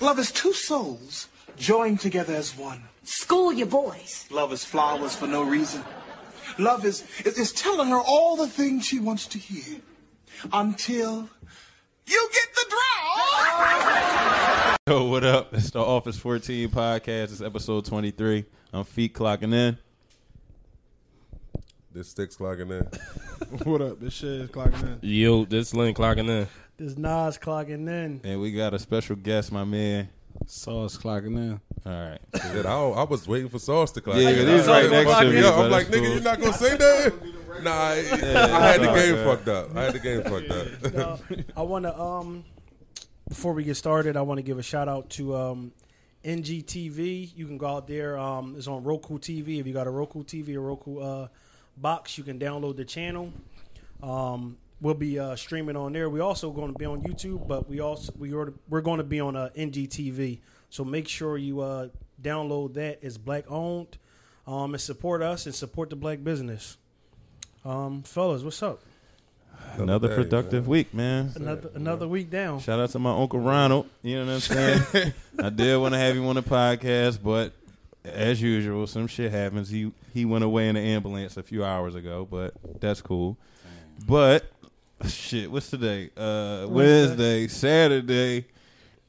Love is two souls joined together as one. School your boys. Love is flowers for no reason. Love is, is, is telling her all the things she wants to hear until you get the draw. Yo, what up? It's the Office 14 podcast. It's episode 23. I'm Feek clocking in. This sticks clocking in. What up? This shit is clocking in. Yo, this Link clocking in. This Nas clocking in. And we got a special guest, my man. Sauce clocking in. All right. Shit, I, I was waiting for Sauce to clock Yeah, in. he's right next to me, Yo, but I'm like, it's nigga, cool. you're not gonna say that? Nah, I, I had the it's game all fucked up. I had the game fucked up. I want to um before we get started, I want to give a shout out to um NGTV. You can go out there. Um, it's on Roku TV. If you got a Roku TV or Roku uh, box, you can download the channel. Um, we'll be uh, streaming on there. We also going to be on YouTube, but we also we are, we're going to be on uh, NGTV. So make sure you uh, download that. It's black owned. Um, and support us and support the black business. Um, fellas, what's up? Another day, productive man. week, man. Another another week down. Shout out to my Uncle Ronald. You know what I'm saying? I did want to have him on the podcast, but as usual, some shit happens. He he went away in the ambulance a few hours ago, but that's cool. But shit, what's today? Uh, Wednesday, Saturday.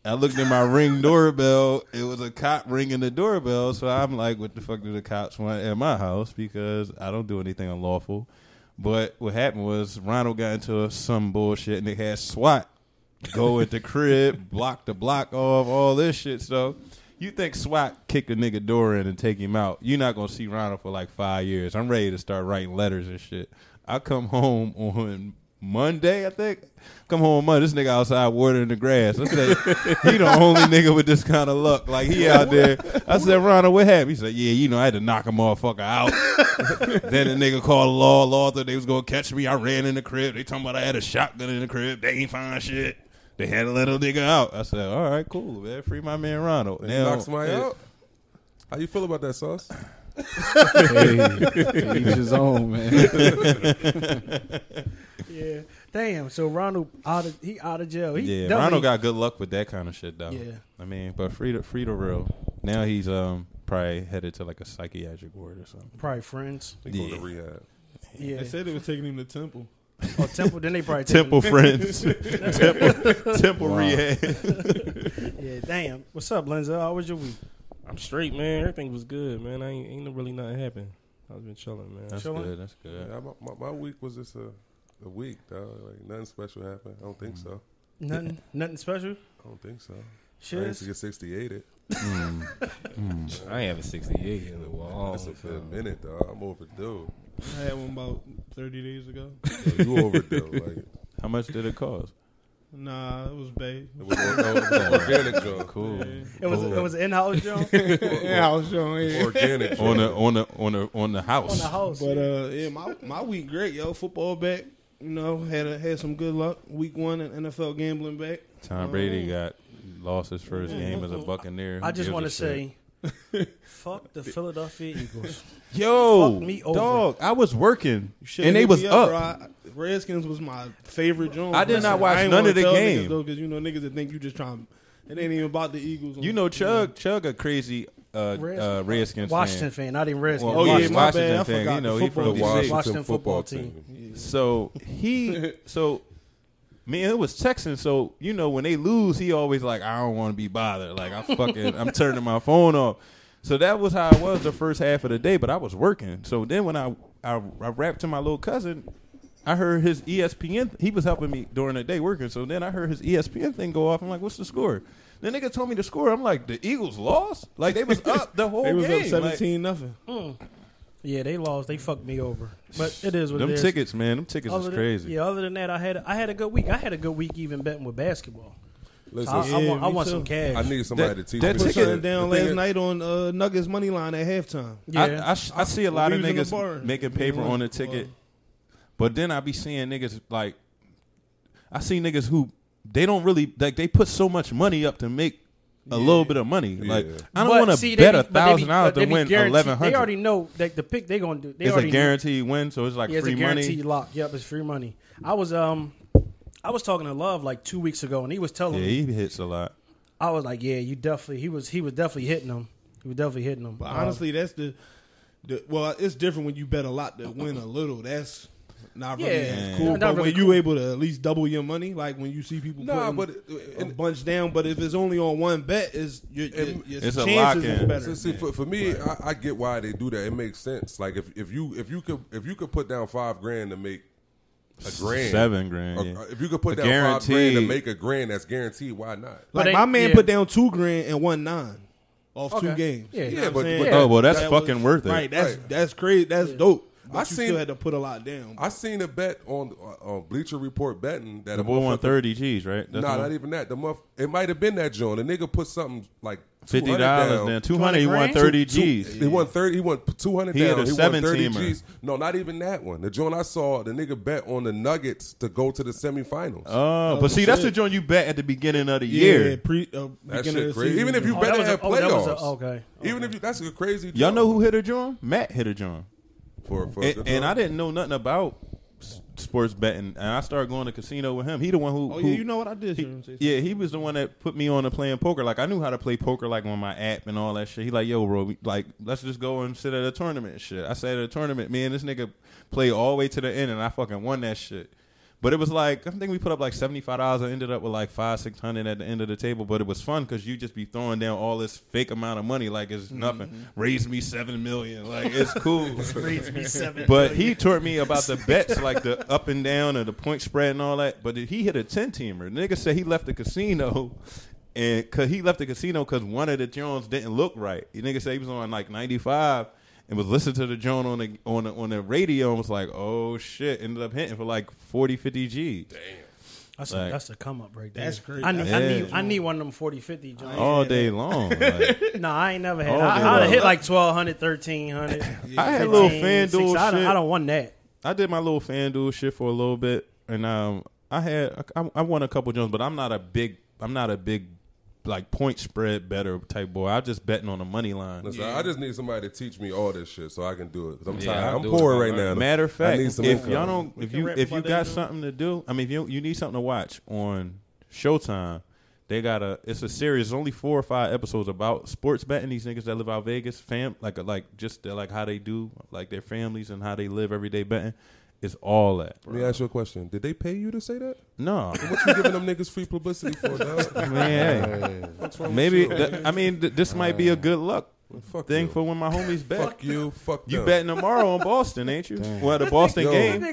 I looked at my ring doorbell. It was a cop ringing the doorbell. So I'm like, what the fuck do the cops want at my house? Because I don't do anything unlawful. But what happened was Ronald got into some bullshit and they had SWAT go at the crib, block the block off, all this shit. So you think SWAT kick a nigga door in and take him out? You're not gonna see Ronald for like five years. I'm ready to start writing letters and shit. I come home on Monday, I think. Come home on Monday. This nigga outside watering the grass. I said, he the only nigga with this kind of luck. Like he out there. I said, Ronald, what happened? He said, Yeah, you know, I had to knock a motherfucker out. then the nigga called the law. Law thought they was gonna catch me. I ran in the crib. They talking about I had a shotgun in the crib. They ain't find shit. They had to let a nigga out. I said, All right, cool, man. Free my man Ronald. And you knocked somebody out? How you feel about that, Sauce? Hey, each his own, man. Yeah. Damn. So Ronald out of he out of jail. He Yeah, definitely- Ronald got good luck with that kind of shit though. Yeah. I mean, but free to free to real. Now he's um probably headed to like a psychiatric ward or something. probably friends. They going Yeah. to rehab. Yeah. They said they were taking him to Temple. oh, Temple. Then they probably take Temple friends, Temple Temple Wow. rehab. Yeah. Damn. What's up, Lenzel? How was your week? I'm straight, man. Everything was good, man. I ain't, ain't really nothing happened. I've been chilling, man. That's Chilling? good. That's good. Yeah, my, my, my week was just a, a week, dog. Like, nothing special happened. I don't think so. Nothing. Nothing special. I don't think so. I Shit. used to get 68 it. Mm. I ain't have a 68 in the wall. That's a good minute, dog. I'm overdue. I had one about 30 days ago. Yo, you overdue. Like, How much did it cost? Nah, it was bad. it was, or- no, it was an organic joint. Cool. It was it was in house joint Yeah, I was showing yeah. Organic on the on the on the on the house. on the house. But uh, yeah, my my week great, yo. Football back. You know, had a, had some good luck. Week one and NFL gambling back. Tom Brady got lost his first game as a Buccaneer. I just Who want to gives shit? say, fuck the Philadelphia Eagles. yo, fuck me over. dog. I was working You and they was me up. bro. I- Redskins was my favorite joint. I did not watch ain't none wanna of the tell game. though, because you know niggas that think you just trying. It ain't even about the Eagles. You know, Chug, Chug, a crazy uh, uh, Redskins Washington fan. fan, not even Redskins. Well, Oh yeah, Washington- my Washington bad. I fan, forgot. you know, the he from football The DC. Washington, Washington football, football team. So he, so me, it was Texans. So you know, when they lose, he always like, I don't want to be bothered. Like I fucking, I'm turning my phone off. So that was how I was the first half of the day. But I was working. So then when I I, I rapped to my little cousin. I heard his ESPN. He was helping me during the day working. So then I heard his ESPN thing go off. I'm like, "What's the score?" Then nigga told me the score. I'm like, "The Eagles lost. Like they was up the whole game. They was game. up Like, seventeen nothing. Mm. Yeah, they lost. They fucked me over. But it is what it is. them it is. tickets, man. Them tickets Other is than- crazy. Yeah, other than that, I had I had a good week. I had a good week even betting with basketball. Listen, I, I Yeah, want, I me want too. some cash. I need somebody That- to teach that me. Put ticket- something down The thing last is- night on uh, Nuggets money line at halftime. yeah, I, I, I see a lot of was in the niggas making paper Yeah. on the ticket, but then I be seeing niggas like I see niggas who they don't really like they put so much money up to make a little bit of money. Like I don't want to bet a but they be- thousand dollars to win guaranteed- eleven They already know that the pick they're gonna do. They It's a already know- guaranteed win, so it's like Yeah, it's free a guaranteed money. lock. Yep, it's free money. I was um, I was talking to Love like two weeks ago, and he was telling Yeah, me he hits a lot. I was like, yeah, you definitely. He was he was definitely hitting them. He was definitely hitting them. But honestly, that's the, the well, it's different when you bet a lot to win a little. That's not really Yeah. as cool. Not but really when you able to at least double your money, like when you see people Nah, putting but a bunch down. But if it's only on one bet, is your, your, And- your It's a chances lock-in. is better. So, see, for, for me, I, I get why they do that. It makes sense. Like if, if you if you could if you could put down five grand to make a grand, Seven grand, or- yeah. if you could put A down five grand to make a grand, that's guaranteed. Why not? Like they- my man yeah. put down two grand and won nine off two games. Yeah. You know Yeah, what but- saying? but- Oh, well, that's That fucking worth it. Right, that's Right. that's crazy. That's dope. But I you seen- still had to put a lot down. I seen a bet on uh, on Bleacher Report betting that The a boy won motherfucker- thirty G's, right? Nah, not even that. The month it might have been that John. The nigga put something like fifty $200. down. Then two hundred. He won grand? thirty Two- G's. He won thirty. He won two hundred He hit down. a he won thirty 17er. G's. No, not even that one. The joint I saw, the nigga bet on the Nuggets to go to the semifinals. Oh, but see, that's the joint you bet at the beginning of the yeah, year. pre, uh, that shit crazy. season. Even if you Oh, bet that it was a- had oh, that a- playoffs. okay. Even if you, that's a crazy. Y'all joint know who hit a joint? Matt hit a joint. For for And, and I didn't know nothing about s- sports betting, and I started going to casino with him. He the one who. Oh who- yeah, you know what I did? he- hear him say yeah, he was the one that put me on to playing poker. Like I knew how to play poker, like on my app and all that shit. He like, yo, bro, we, like let's just go and sit at a tournament. and Shit, I sat at a tournament. Me and this nigga played all the way to the end, and I fucking won that shit. But it was like I think we put up like seventy five dollars. I ended up with like five six hundred at the end of the table. But it was fun because you just be throwing down all this fake amount of money like it's nothing. Mm-hmm. Raise me seven million, like it's cool. Raised me seven. But he taught me about the bets, like the up and down and the point spread and all that. But he hit a ten teamer. Nigga said he left the casino, and cause he left the casino because one of the Jones didn't look right. The nigga said he was on like ninety five and was listening to the Joan on the on the on the radio and was like, oh shit, ended up hitting for like 40, 50 G. Damn that's a, that's a come up right there. That's crazy. I need, I need I need one of them 40 50 joints. all day long. Like, No, I ain't never had. I, day I'd have long. hit like 1200, 1300. I had a little 15, FanDuel 16. I don't, shit. I don't want that. I did my little FanDuel shit for a little bit, and um, I had I, I won a couple Jones, but I'm not a big I'm not a big like point spread better type boy. I'm just betting on the money line. Listen, I just need somebody to teach me all this shit so I can do it. Cause I'm Yeah, tired. I'll I'm do it. poor right learn. now. Matter of fact, if some y'all don't, if you if you got something to do, I mean, if you you need something to watch on Showtime, they got a it's a series, only four or five episodes about sports betting. These niggas that live out Vegas, fam, like like just like how they do, like their families and how they live every day betting. It's all that. Let me ask you a question. Did they pay you to say that? No, What you giving them niggas free publicity for, dog? I mean, hey, What's wrong with maybe you? th- I mean th- this might be a good luck Fuck thing you. for when my homies bet. Fuck you. Fuck You them. betting tomorrow on Boston, ain't you? Well, the Boston Yo, game. A-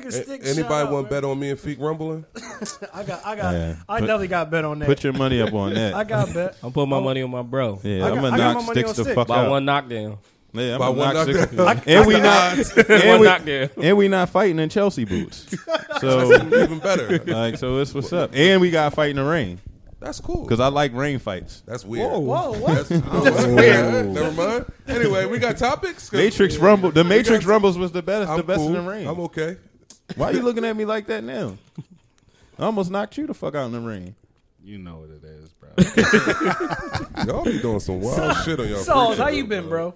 anybody want to bet on me and Feek rumbling? I got, I got, Yeah. I Put- definitely got bet on that. Put your money up on that. I got bet. I'm putting my money on my bro. yeah, I I'm gonna I knock my sticks the six. fuck By out. one knockdown. Yeah, I'm By gonna one knock sticks. knockdown. and we not, and one we, knockdown. and we not fighting in Chelsea boots. So, Even better. like, so it's what's up. And we got to fight in the rain That's cool. because I like rain fights. That's weird. Whoa, what? That's, That's weird. Never mind. Anyway, we got topics. 'Cause Matrix Rumble. The Matrix got- Rumbles was the best. I'm the best cool. in the rain. I'm okay. Why are you looking at me like that now? I almost knocked you the fuck out in the rain. You know what it is, bro. Y'all be doing some wild shit on y'all. So, free how show, you been, bro?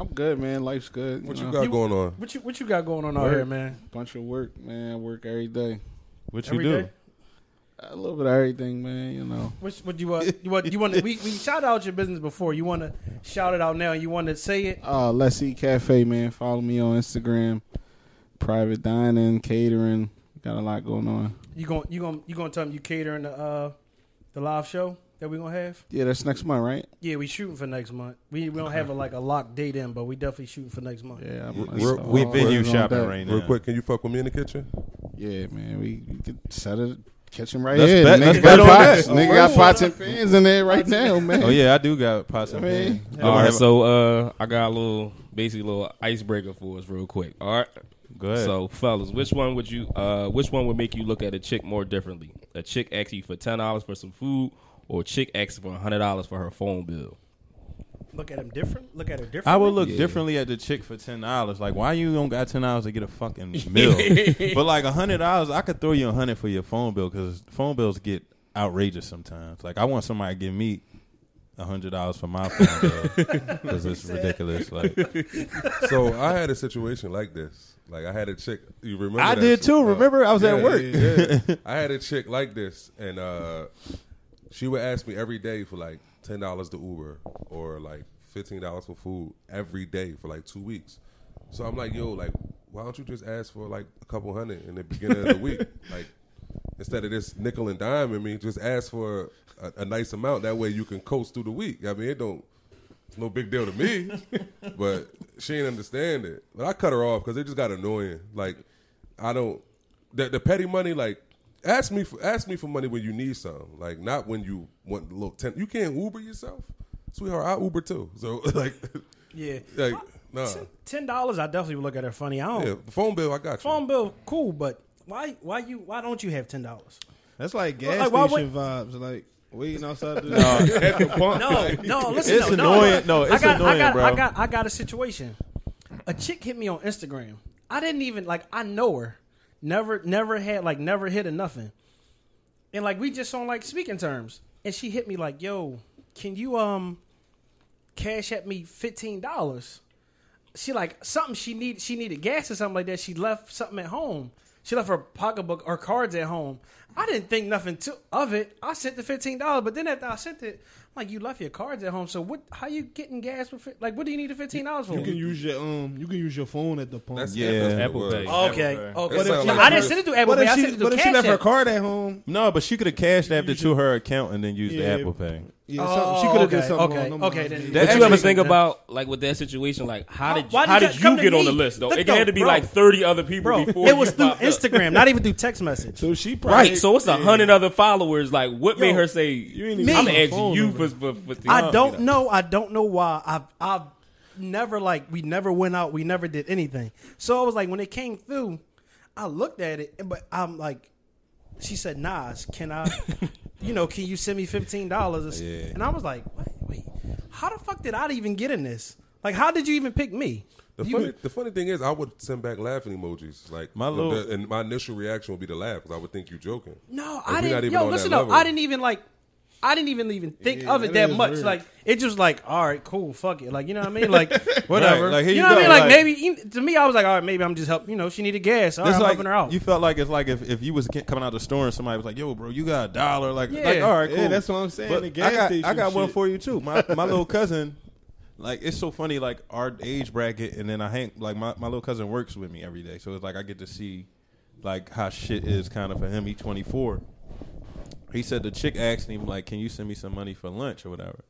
I'm good, man. Life's good. What you you know. got going on? What you, what you got going on out here, man? Bunch of work, man. Work every day. What you Every do? day? A little bit of everything, man. You know. Which, what you want? You want? You want? To, we we shout out your business before. You want to shout it out now? You want to say it? Uh, Let's Eat Cafe, man. Follow me on Instagram. Private dining, catering. Got a lot going on. You going? You going? You going to tell them you catering the uh the live show that we're gonna have? Yeah, that's next month, right? Yeah, we shooting for next month. We we don't have a, like a locked date in, but we definitely shooting for next month. Yeah, I'm, We're- so We venue shopping that. right now. Real quick, can you fuck with me in the kitchen? Yeah, man. We, we could set it. Kitchen right Let's here. bet- nigga let's got on pots. that. Nigga got pots and pans in there right now, man. Oh yeah, I do got pots and pans. You All gonna right, have- so uh, I got a little, basically, a little icebreaker for us, real quick. All right. go ahead. So, fellas, which one would you? Uh, which one would make you look at a chick more differently? A chick asking you for ten dollars for some food, or chick asking for hundred dollars for her phone bill? Look at him different. Look at her different. I would look Yeah. differently at the chick for ten dollars. Like, why you don't got ten dollars to get a fucking bill? but like a hundred dollars, I could throw you a hundred for your phone bill because phone bills get outrageous sometimes. Like, I want somebody to give me a hundred dollars for my phone bill because it's ridiculous. Like, So I had a situation like this. Like I had a chick. You remember? I that did shit? too. Uh, Remember, I was at work. yeah, yeah. I had a chick like this, and uh, she would ask me every day for like ten dollars to Uber or like fifteen dollars for food every day for like two weeks. So I'm like, yo, like, why don't you just ask for like a couple hundred in the beginning of the week, like instead of this nickel and dime in me, just ask for a, a nice amount. That way you can coast through the week. I mean, it don't. It's no big deal to me, but she ain't understand it. But I cut her off because it just got annoying. Like, I don't the, the petty money. Like, ask me for ask me for money when you need some. Like, not when you want a little ten. You can't Uber yourself, sweetheart. I Uber too. So like, Yeah. like nah. Ten dollars, I definitely would look at it funny. I don't. Yeah, phone bill I got you. Phone bill, cool, but why? Why you? Why don't you have ten dollars? That's like gas Like, why station vibes. Like waiting outside the, at the pump. No, no. Listen, It's no, no, annoying. No, I it's got, annoying, I got, bro. I got, I got a situation. A chick hit me on Instagram. I didn't even like. I know her. Never, never had like never hit or nothing. And like we just on like speaking terms. And she hit me like, "Yo, can you um cash at me fifteen dollars?" She like something she need she needed gas or something like that. She left something at home. She left her pocketbook or cards at home. I didn't think nothing to, of it. I sent the fifteen dollars, but then after I sent it, like, you left your cards at home. So what? How you getting gas with? fi- Like, what do you need the fifteen dollars for? You can use your um. You can use your phone at the pump. That's Yeah. that's Apple was. Pay. Okay, okay. It sound No, like I didn't send it to Apple But Pay. if I sent it to but if she left her card at home, No, but she could have cashed after to her account and then used the Apple Pay. Yeah, Oh, she could have did okay, something. okay, along them okay, lines. then- That But you ever think about like with that situation, like how did Why how did did you you come to get on me? the list though? Look It though, had to be bro. like thirty other people Bro, before it was you through popped up. Instagram, not even through text message. So she probably Right, so it's a yeah. hundred other followers. Like, what made her say? ain't I'm even gonna got a ask phone you number. for for, for I don't know. I don't know why. I've I've never like we never went out. We never did anything. So I was like, when it came through, I looked at it, but I'm like, she said, "Nas, can I, you know, can you send me fifteen dollars?" Yeah. And I was like, wait, wait, how the fuck did I even get in this? Like, how did you even pick me? The You- funny, the funny thing is, I would send back laughing emojis. Like My little- the- and my initial reaction would be to laugh because I would think you're joking. No, Like, I we not didn't. even Yo, listen that though, level. I didn't even like. I didn't even even think Yeah, of it that that is much. weird. Like it just like, all right, cool, fuck it. Like you know what I mean? Like whatever. like, here you you know what I mean? Like, like- maybe you- to me, I was like, all right, maybe I'm just helping. You know, she needed gas. All right, I'm like helping her out. you felt like it's like if, if you was coming out of the store and somebody was like, "Yo, bro, you got a dollar?" Like, Yeah. like all right, cool. Yeah, that's what I'm saying. But The gas I got, station I got one shit. for you too. My my little cousin, like it's so funny. Like our age bracket, and then I hang like my, my little cousin works with me every day, so it's like I get to see like how shit is kind of for him. He's 24. He said the chick asked him like, "Can you send me some money for lunch or whatever?"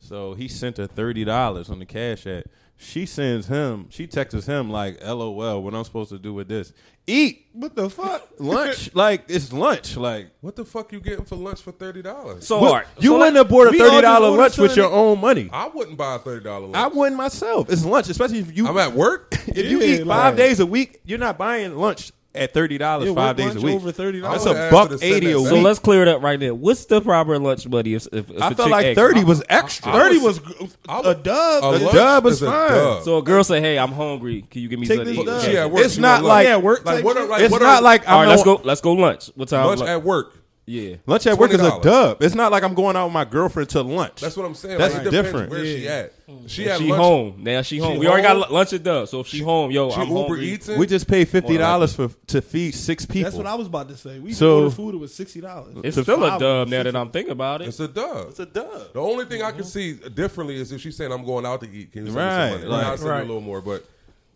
So he sent her thirty dollars on the cash app. She sends him. She texts him like, "LOL, what I'm supposed to do with this? Eat What the fuck? lunch? like it's lunch? Like What the fuck you getting for lunch for thirty dollars? So what- hard. you so wouldn't like, have bought a thirty dollar lunch with your own money. I wouldn't buy a thirty dollar lunch. I wouldn't myself. It's lunch, especially if you I'm at work. if you Yeah, eat like- five days a week. You're not buying lunch at thirty dollars Yeah, five days a week. over $30. That's a buck her to eighty a that week. So let's clear it up right there. What's the proper lunch money? If, if, if I a felt like asks- thirty was extra. I Thirty was- was I a would- dub. A The lunch dub is is fine. dub. So a girl say, "Hey, I'm hungry. Can you give me Take something this to eat?" dub. Okay. She at work. It's not want like- Yeah, work Like what? Are, like, it's what not like All I'm right, let's go. Let's go lunch. What time? lunch lunch? at work. Yeah. Lunch at work is a dub. It's not like I'm going out with my girlfriend to lunch. That's what I'm saying. That's like, different. Where she at? Mm. She at she lunch. home now. She home. She we already home? got lunch at dub. So if she, home, yo, She I'm Uber hungry. eats it. we just paid fifty dollars for to feed six people. That's what I was about to say. We So- ordered food. It was sixty dollars. It's still a five dub now that I'm thinking about it. It's a dub. It's a dub. The only thing I can mm-hmm. see differently is if she's saying I'm going out to eat. Can you send me Right, some money? like- I'll send Right. a little more, but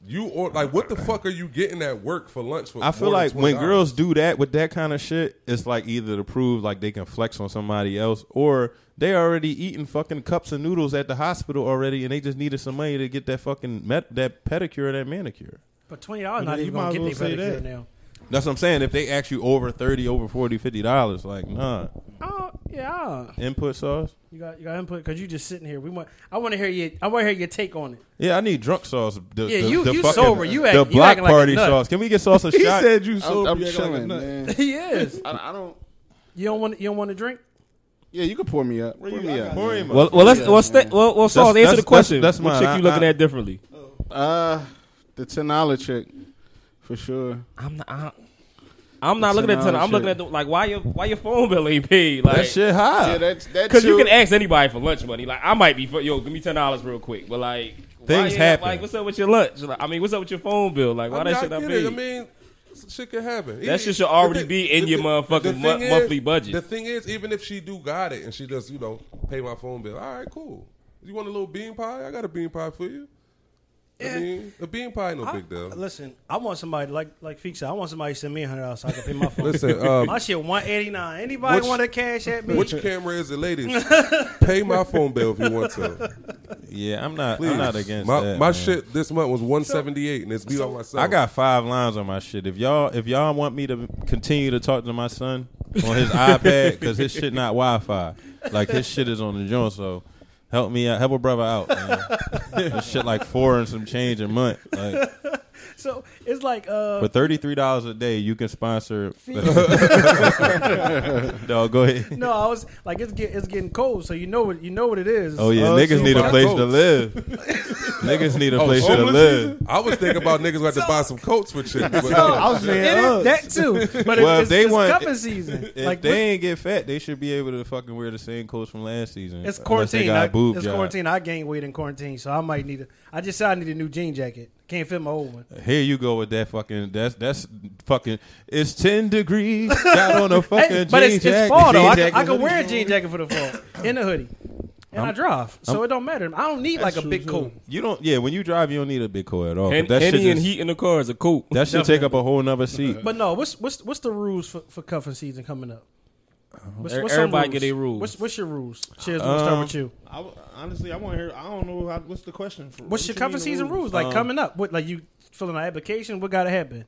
you or like what the fuck are you getting at work for lunch for? I feel like when $20? girls do that with that kind of shit, it's like either to prove like they can flex on somebody else, or they already eating fucking cups of noodles at the hospital already, and they just needed some money to get that fucking met, that pedicure or that manicure. but twenty dollars not even gonna get well their say pedicure that. now. That's what I'm saying. If they ask you over thirty, over 40 50 dollars, like nah, Oh yeah, input sauce. you got you got input because you just sitting here. We want. I want to hear you. I want to hear your take on it. Yeah, I need drunk sauce. The, Yeah, the, you- the you fucking, sober. You act- the you block like a party sauce. Can we get sauce a He shot? said you I'm, sober. I'm you acting like chilling, man. he is. I, I don't. You don't want. You don't want to drink. Yeah, you can pour me up. Pour you- me up. Pour man. him up. Well, well, let's Yeah, well, stay, man. well, well, Sauce, That's- answer that's- the question. that's- that's what chick you looking I- at differently? Uh, the ten dollar chick, for sure. I'm not. I, I'm not looking at ten. I'm looking at the, like why your why your phone bill ain't paid like that shit high. yeah, that's that. Because you can ask anybody for lunch money. Like I might be for yo, give me ten dollars real quick. But like Things why happen. Like what's up with your lunch? Like, I mean, what's up with your phone bill? Like why I mean, that shit I not get paid? I mean, Shit could happen. That shit should already the be in your thing- motherfucking mo- is- monthly budget. The thing is, even if she do got it and she just, you know, pay my phone bill, all right, cool. You want a little bean pie? I got a bean pie for you. I mean, a bean pie ain't no I- big deal. Listen, I want somebody like like Feek said. I want somebody to send me a hundred dollars so I can pay my phone. Listen, um, my shit one eighty nine. Anybody want to cash at me? which camera is it, ladies? pay my phone bill if you want to. Yeah, I'm not. Please. I'm not against my, that. My man. shit this month was one seventy eight, and it's be on myself. I got five lines on my shit. If y'all if y'all want me to continue to talk to my son on his iPad because his shit not Wi-Fi, like his shit is on the joint. So help me out, help a brother out. Shit like four and some change a month. Like so it's like uh, for thirty three dollars a day, you can sponsor. no, go ahead. no, I was like it's get, it's getting cold, so you know what you know what it is. Oh yeah, Uh, niggas so need a buy place to live. niggas need a place to live. I was thinking about niggas got to buy some coats for chicks. But I was It saying, that too, but Well, it's, if they it's want- cuffing season. If like they ain't get fat, they should be able to fucking wear the same coats from last season. It's quarantine. got a I, boob it's job. quarantine. I gained weight in quarantine, so I might need a. I just said I need a new jean jacket. Can't fit my old one. Here you go with that fucking. That's that's fucking. It's ten degrees. Got on a fucking Hey, jean but it's, it's jacket. fall though. I can, jacket, I can wear a jean jacket for the fall in a hoodie, and i drive, so I'm- it don't matter. I don't need like a true, big too. coat. You don't. Yeah, when you drive, you don't need a big coat at all. And, but that Henny shit and just- heat in the car is a coat. That should take up a whole nother seat. But no, what's what's what's the rules for, for cuffing season coming up? What's, what's everybody rules? get their rules. What's, what's your rules? Cheers. We'll start Um, with you. I w honestly, I want to hear. I don't know how, what's the question. For, What's what your you cuffing mean the season rules like Um, coming up? What like you filling an application? What got to happen?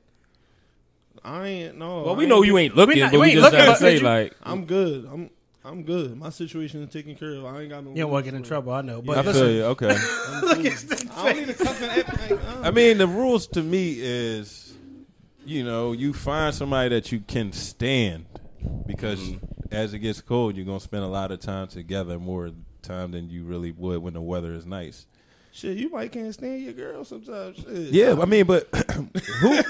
I ain't no. Well, we know you ain't looking, not- but we we just looking, to but say you- like I'm good. I'm I'm good. My situation is taken care of. I ain't got no. You don't want to get in trouble. I know, But I but feel you. Okay. bro. I don't need a cuffing. Like, uh, I mean, the rules to me is, you know, you find somebody that you can stand because as it gets cold, you're gonna spend a lot of time together, more time than you really would when the weather is nice. shit, you might can't stand your girl sometimes. Shit. Yeah, I mean, but who?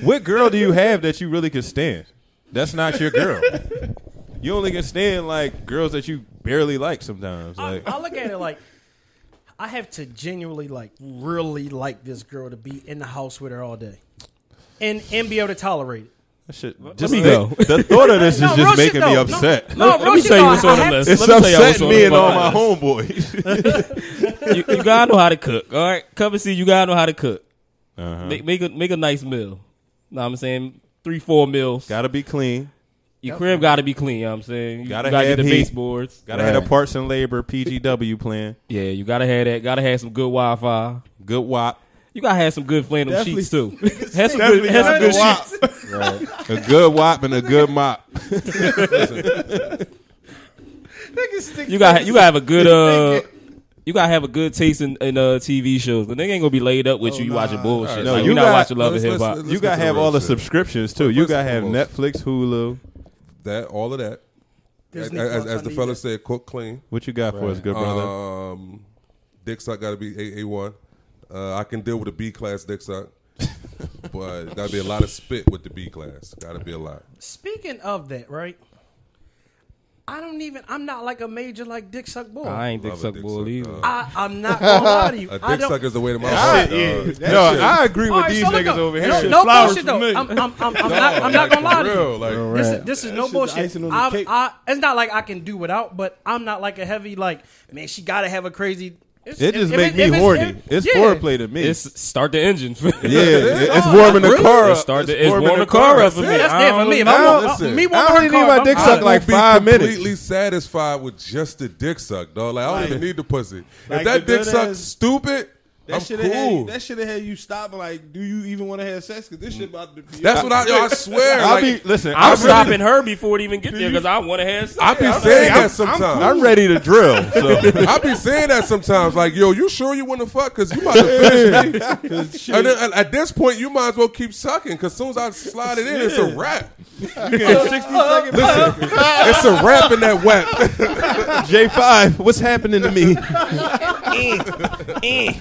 What girl do you have that you really can stand? That's not your girl. You only can stand like girls that you barely like sometimes. I, Like, I look at it like I have to genuinely like really like this girl to be in the house with her all day, and and be able to tolerate it. That shit, just me the, go. the thought of this No, is real just shit making me though. No, upset. No, Let real me shit tell you though, what's I on the have- list. It's Let me tell you what's upsetting on me the and all my fucking homeboys. you, you gotta know how to cook. All right, cover C, you gotta know how to cook. uh-huh. Make, make a make a nice meal. Know what I'm saying three four meals. Gotta be clean. Your crib gotta be clean. You know what I'm saying you Gotta you gotta have get the heat. baseboards. Gotta have a Right. parts and labor PGW plan. Yeah, you gotta have that. Gotta have some good Wi-Fi. Good wop. You gotta have some good flannel Definitely- sheets too. have some good, have some good sheets. Right. A good wop and a good mop. You got you gotta have a good uh. You gotta have a good taste in, in uh, TV shows. The nigga ain't gonna be laid up with you. You watching bullshit. No, like, you you not got- watching Love and let's- Hip let's- Hop. let's- You get gotta have the all the real shit. subscriptions too. You gotta have. Netflix, Hulu. that all of that. Disney as, Plus, as the fella that. said, cook clean. What you got for us, good brother? Um, dick suck got to be a a one. Uh, I can deal with a B class dick suck, but got to be a lot of spit with the B class. Got to be a lot. Speaking of that, right? I don't even. I'm not like a major like dick suck boy. I ain't dick Love a suck dick bull suck, either. dog. I, I'm not gonna lie to you. A I dick don't. suck is the way to my I- heart. yeah. dog. No, I agree with All right, these so look niggas up. over No, here. no flowers bullshit for though. me. I'm, I'm, I'm, I'm not. I'm not gonna lie to you. real, like, This is this is no shit bullshit. icing on the I, cake. I, it's not like I can do without, but I'm not like a heavy like man. She got to have a crazy. It's, It just if- make if me it's- horny. if- It's yeah. foreplay to me. It's start the engine. yeah, it's warming the car up. It's start the- It's it's warming warm the car up for me. That's I it for don't me. If. I want, Listen, me I want only need my dick I suck like five be minutes. completely satisfied with just the dick suck, dog. Like I don't even need the pussy. like if that dick good sucks ass- stupid, That I'm should have had you, that should have had you stop like, do you even want to have sex? Because this shit about to be. That's what I, yo, I swear. I'll like, be listen. I'm I'm stopping her before it even get there because I want to have sex. I be I'm- saying I'm- that sometimes. I'm ready to drill. So I be saying that sometimes. Like, yo, you sure you want to fuck? Because you about to finish me. And then, at- at this point, you might as well keep sucking. Because as soon as I slide it in, it's a wrap. Listen, it's a wrap in that wet. J5, what's happening to me? Eh, eh.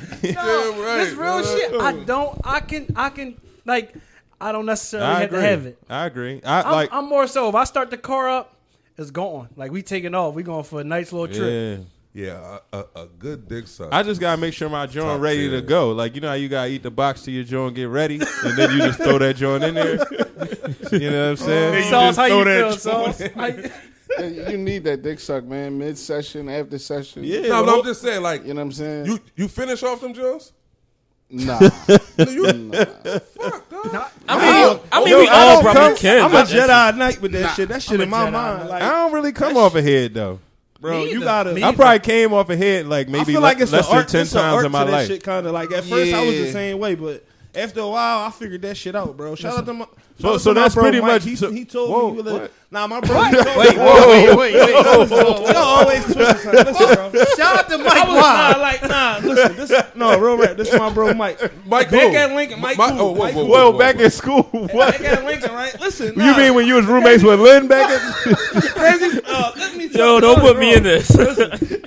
Damn right. This real man. shit. I oh. don't. I can. I can. Like. I don't necessarily I have agree. to have it. I agree. I I'm, like. I'm more so if I start the car up, it's gone. Like we taking off. We going for a nice little trip. yeah. Yeah, a, a, a good dick suck. I just gotta make sure my joint Top ready to go. Like you know how you gotta eat the box to your joint, get ready, and then you just throw that joint in there. You know what I'm saying? Sauce, how you throw that feel, Sauce? How you- need that dick suck, man. Mid session, after session. Yeah, no, but I'm just saying, like You know what I'm saying? you you finish off them Jones. nah. I mean, nah, I mean, yo, we all probably come, can. I'm a Jedi Knight with that Nah, shit. That shit I'm in my Jedi mind. Like, I don't really come off a head though. bro, Me you gotta. Me I probably came off a head like I maybe feel le- like it's less than art, ten times in my life. Shit kind of like at first I was the same way, but after a while I figured that shit out, bro. Shout out to my. So- so that's bro pretty Mike. much- He, so- he told Whoa, me. He was like, nah, my bro. He told me. Wait, wait, wait, wait. Y'all always twisting something. Listen, bro. Shout out to Mike I was Wild. nah, like nah. Listen, this no real rap. This is my bro Mike. Mike back who? at Lincoln. Mike Mi- Cool. oh, whoa, Mike whoa, Cool. Well, whoa, back whoa. in school, what? Back at Lincoln, right? Listen, You mean when you was roommates with Lynn back at? crazy? Uh, let me tell Yo, don't put me in this.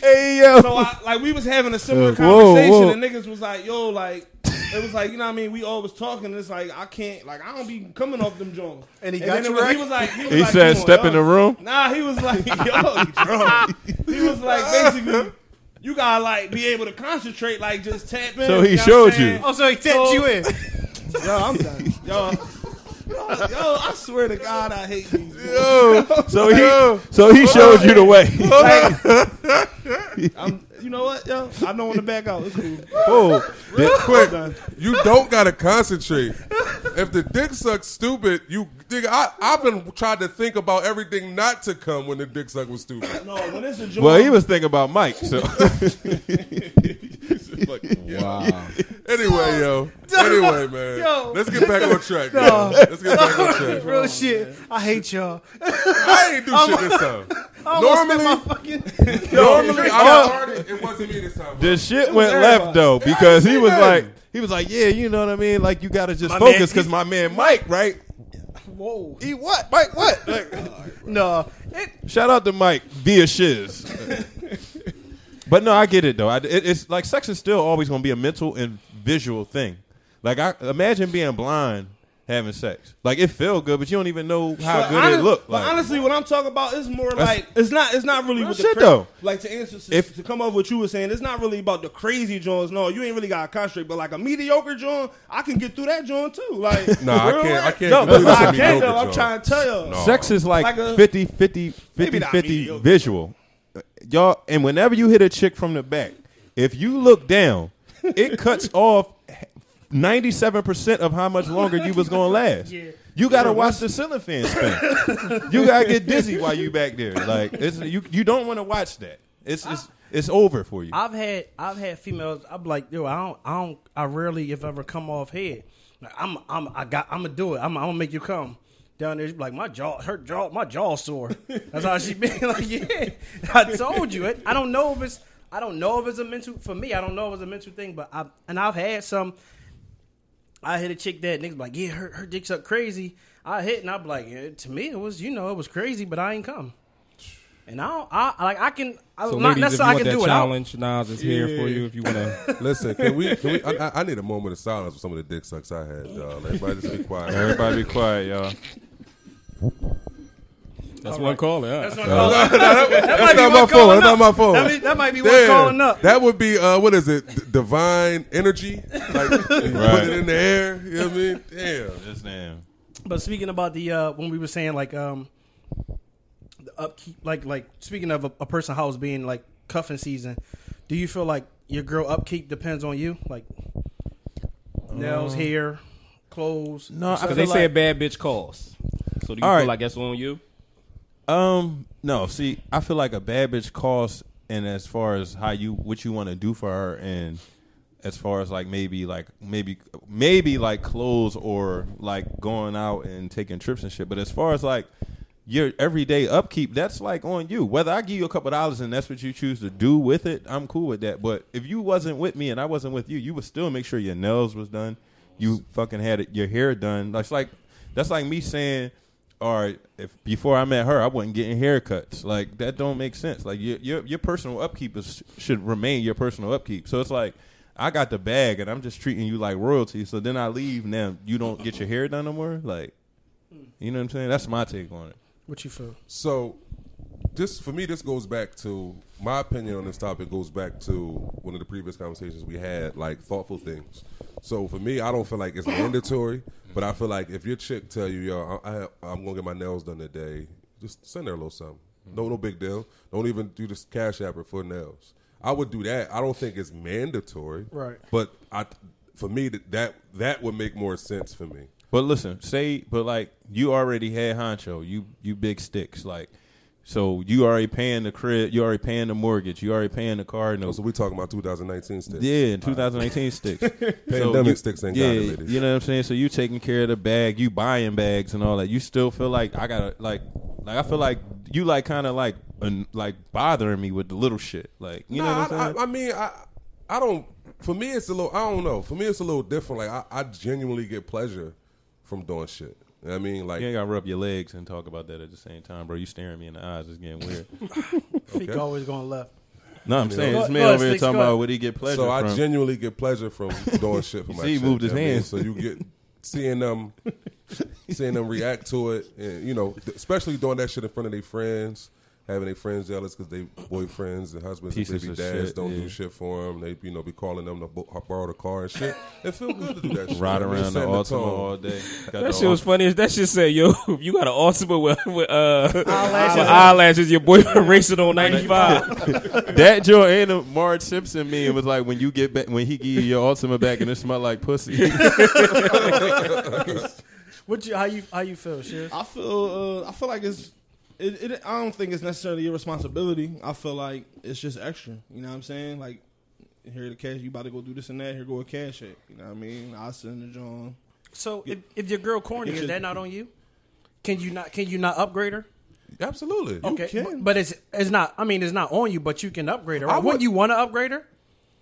hey yo, So I, like we was having a similar conversation, and niggas was like, "Yo, like." It was like you know what I mean. We always talking. It's like I can't like I don't be coming off them joints. And he then got it you was- right? He was like he, was he like, said, come on, "Step in the room." Nah, he was like, yo, you drunk. he was like, basically, you gotta like be able to concentrate, like just tap in. So he you know showed you. Oh, so he tapped So- you in. Yo, I'm done. Yo, yo, yo, I swear to God, I hate these. boys. Yo, so he, so he showed you the way. I'm, you know what, yo? I don't want to back out. It's cool. Whoa, Real quick, you don't gotta concentrate. If the dick sucks stupid, you nigga, I I've been trying to think about everything not to come when the dick suck was stupid. No, when it's a joint. well, he was thinking about Mike. So Wow. Anyway, yo. Anyway, man. Yo. Let's get back on track. yo. Let's get back on track. Real shit. I hate y'all. I ain't do shit this time. Normally, Normally, my fucking. normally I started. It wasn't me this time. the shit went left though because he was like, he was like, yeah, you know what I mean. Like you got to just My focus because my man Mike, right? Whoa. He what? Mike what? Like, No. It, Shout out to Mike via shiz. but no, I get it though. I, it, it's like sex is still always going to be a mental and visual thing. Like I imagine being blind having sex. Like it felt good, but you don't even know how But good honest- it looked. But Like honestly, what I'm talking about is more That's- like it's not. It's not really Real with the shit, cra- though. Like to answer to, If- to come up with what you were saying, it's not really about the crazy joints. No, you ain't really got to concentrate. But like a mediocre joint, I can get through that joint too. Like Nah, I can't. I can't. No, but I can't mediocre though. I'm trying to tell you. No. sex is like, Like a- 50 50 50 50 visual. Y'all and whenever you hit a chick from the back, if you look down, it cuts off 97% of how much longer you was going to last. You got to watch the ceiling fan spin. you got to get dizzy while you back there. Like it's, you you don't want to watch that. It's it's it's over for you. I've had I've had females. I'm like, yo, I don't, I don't, I rarely, if ever, come off head. Like, I'm, I'm, I got, I'm gonna do it. I'm, I'm gonna make you come down there. Like, my jaw, her jaw, my jaw sore. That's how she been. like, yeah. I told you it. I don't know if it's, I don't know if it's a mental for me. I don't know if it's a mental thing, but I, and I've had some. I hit a chick that niggas be like, yeah, her, her dick's up crazy. I hit and I be like, yeah, to me it was, you know, it was crazy, but I ain't come. And I, don't, I like, I can, I, So, not ladies, if you necessarily I want can that do it. I don't- challenge, Nas is here for you. If you want to, Listen, can we? Can we? I, I- I need a moment of silence for some of the dick sucks I had, y'all. Everybody just be quiet. Everybody be quiet, y'all. That's one caller. Huh? That's one calling up. That's not my phone. That's not my phone. That, mean, that might be one Damn. calling up. That would be uh, what is it? D- divine energy, like you put it in the air. You know what I mean? Damn. Just damn. But speaking about the uh, when we were saying like um the upkeep, like like speaking of a, a person house being like cuffing season, do you feel like your girl upkeep depends on you, like nails, hair, clothes? No, Because feel they say a bad bitch costs. So do you All feel right. like that's on you? Um, no. See, I feel like a bad bitch costs, and as far as how you what you want to do for her, and as far as like maybe like maybe maybe like clothes or like going out and taking trips and shit. But as far as like your everyday upkeep, that's like on you. Whether I give you a couple dollars and that's what you choose to do with it, I'm cool with that. But if you wasn't with me and I wasn't with you, you would still make sure your nails was done. You fucking had it, your hair done. That's like that's like me saying, all right, if before I met her, I wasn't getting haircuts. Like that don't make sense. Like your your your personal upkeep is, should remain your personal upkeep. So it's like I got the bag and I'm just treating you like royalty. So then I leave. Now you don't get your hair done no more. Like you know what I'm saying? That's my take on it. What you feel? So this for me, this goes back to my opinion on this topic. Goes back to one of the previous conversations we had, like thoughtful things. So for me, I don't feel like it's mandatory, but I feel like if your chick tell you, "Yo, I, I, I'm gonna get my nails done today," just send her a little something. Mm-hmm. No, no big deal. Don't even do this cash app her for nails. I would do that. I don't think it's mandatory, Right. But I, for me, that that that would make more sense for me. But listen, say, but like you already had honcho, you you big sticks, like, so you already paying the crib, you already paying the mortgage, you already paying the car note. So we talking about 2019 sticks. Yeah, in 2018 sticks. Pandemic you- sticks ain't yeah, got it, you know what I'm saying. So you taking care of the bag, you buying bags and all that. You still feel like I gotta like, like I feel like you like kind of like like bothering me with the little shit. Like you know what I'm I, saying. I, I mean, I, I don't. For me, it's a little. I don't know. For me, it's a little different. Like I, I genuinely get pleasure from doing shit. You know what I mean, like you ain't gotta rub your legs and talk about that at the same time, bro. You staring me in the eyes. It's getting weird. Feek Okay. always going left. no, I'm saying this man over here talking about what he get pleasure so. I from. genuinely get pleasure from doing shit for my. See, he chick, moved his you know what I mean? hands. So you get seeing them, seeing them react to it, and you know, especially doing that shit in front of their friends. Having their friends jealous because they boyfriends and husbands Pieces and of baby dads shit, don't yeah. do shit for them. They, you know, be calling them to bo- borrow the car and shit. It feel good to do that. shit. Ride I around the setting Altima all day. Got That shit was Altima- funny. That shit said, "Yo, you got an Altima with, with uh, eyelashes. eyelashes, your boyfriend racing on ninety five. that joint ain't a Marge Simpson meme. was like when you get back when he give you your Altima back and it smell like pussy. What you how you how you feel, Shears? I feel uh, I feel like it's it, it I don't think it's necessarily your responsibility. I feel like it's just extra. You know what I'm saying? Like here the cash, you about to go do this and that. Here go a cash app. You know what I mean? I send the John. So if, if your girl corny, is should- that not on you? Can you not can you not upgrade her? Absolutely. Okay, can. but, but it's it's not. I mean, it's not on you, but you can upgrade her. I Right? would- Wouldn't you want to upgrade her?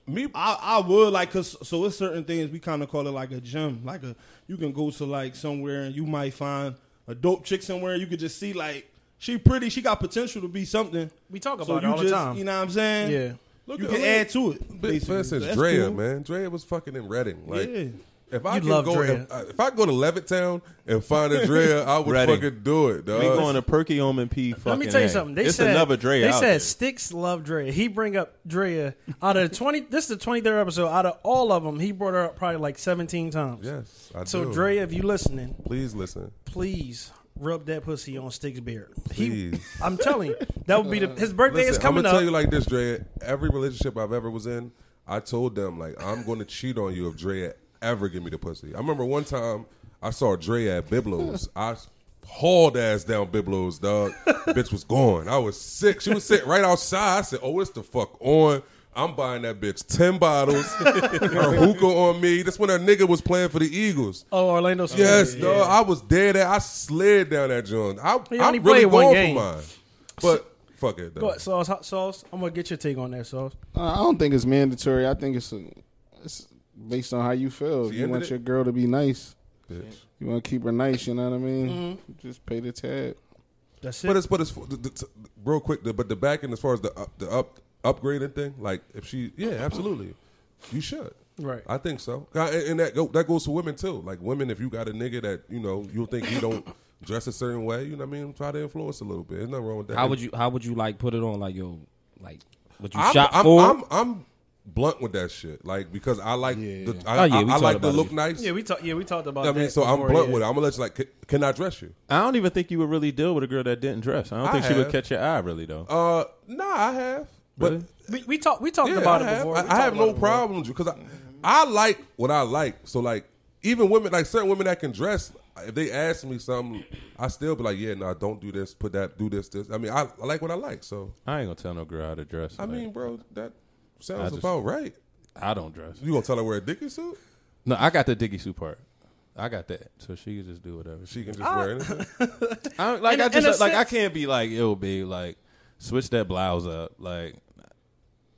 Me, I, I would like cause so it's certain things we kind of call it like a gym. Like a you can go to like somewhere and you might find a dope chick somewhere. You could just see like she pretty. She got potential to be something. We talk So about it you all the time. you know what I'm saying? Yeah. Look you at- can look add to it. But basically. for instance, That's Drea, cool. man, Drea was fucking in Reading. Like, Yeah. if I You could love go, Drea. if, I- uh, if I go to Levittown and find a Drea, I would Reading. fucking do it, dog. we going to Perkiomen P. Fucking Let me tell you something. They it's said another Dre They out said there. Sticks love Drea. He bring up Drea out of the twenty. This is the twenty third episode. Out of all of them, he brought her up probably like seventeen times. Yes, I So do. Drea, if you listening, please listen. please rub that pussy on Sticks' beard. He, Please. I'm telling you, that would be the, his birthday Listen, is coming I'm gonna up. tell you like this, Drea. Every relationship I've ever was in, I told them like I'm going to cheat on you if Drea ever give me the pussy. I remember one time I saw Drea at Byblos. I hauled ass down Byblos, dog. bitch was gone. I was sick. She was sitting right outside. I said, "Oh, it's the fuck on." I'm buying that bitch ten bottles. her hookah on me. That's when her nigga was playing for the Eagles. oh, Orlando. Smith. Yes, Yeah. dog. I was dead. At, I slid down that joint. I, He I only really played one going game. for mine. But fuck it, though. Go ahead, sauce, hot sauce. I'm gonna get your take on that, sauce. Uh, I don't think it's mandatory. I think it's, a, it's based on how you feel. She you want it? your girl to be nice, Bitch. you want to keep her nice. You know what I mean? Mm-hmm. Just pay the tab. That's it. But it's but it's the, the, real quick. The, but the back end as far as the up, the up upgrading thing, like if she, yeah, absolutely, you should. right. I think so, Uh, and and that go, that goes for women too. Like women, if you got a nigga that you know you think he don't dress a certain way, you know what I mean. Try to influence a little bit. There's nothing wrong with that. How would you? How would you like put it on? Like yo, like would you I'm, shop I'm, for? I'm, I'm blunt with that shit. Like because I like the, I, Oh, yeah, I, I like to look it. nice. yeah, we talked. Yeah, we talked about. I mean, that so I'm blunt yeah. with it. I'm gonna let you like, can, can I dress you? I don't even think you would really deal with a girl that didn't dress. I don't I think she would catch your eye really though. Uh, nah, I have, but We, we talked. We talked Yeah, about I it have. before. I, We I have no it problems because I, I like what I like. So like, even women, like certain women that can dress, if they ask me something, I still be like, yeah, no, don't do this, put that, do this, this. I mean, I, I like what I like. So I ain't gonna tell no girl how to dress. I Like, mean, bro, that sounds just- about right. I don't dress. You gonna tell her wear a dicky suit? No, I got the Diggy suit part. I got that, so she can just do whatever. She can just Ah. wear anything. I, like In I a- just a like I can't be like yo, babe, like switch that blouse up. Like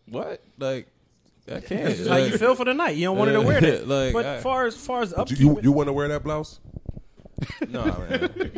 what? Like I can't. It's how you feel for the night. You don't want her to wear that. Like, but I- far as far as upkeep, you you want to wear that blouse? No, man.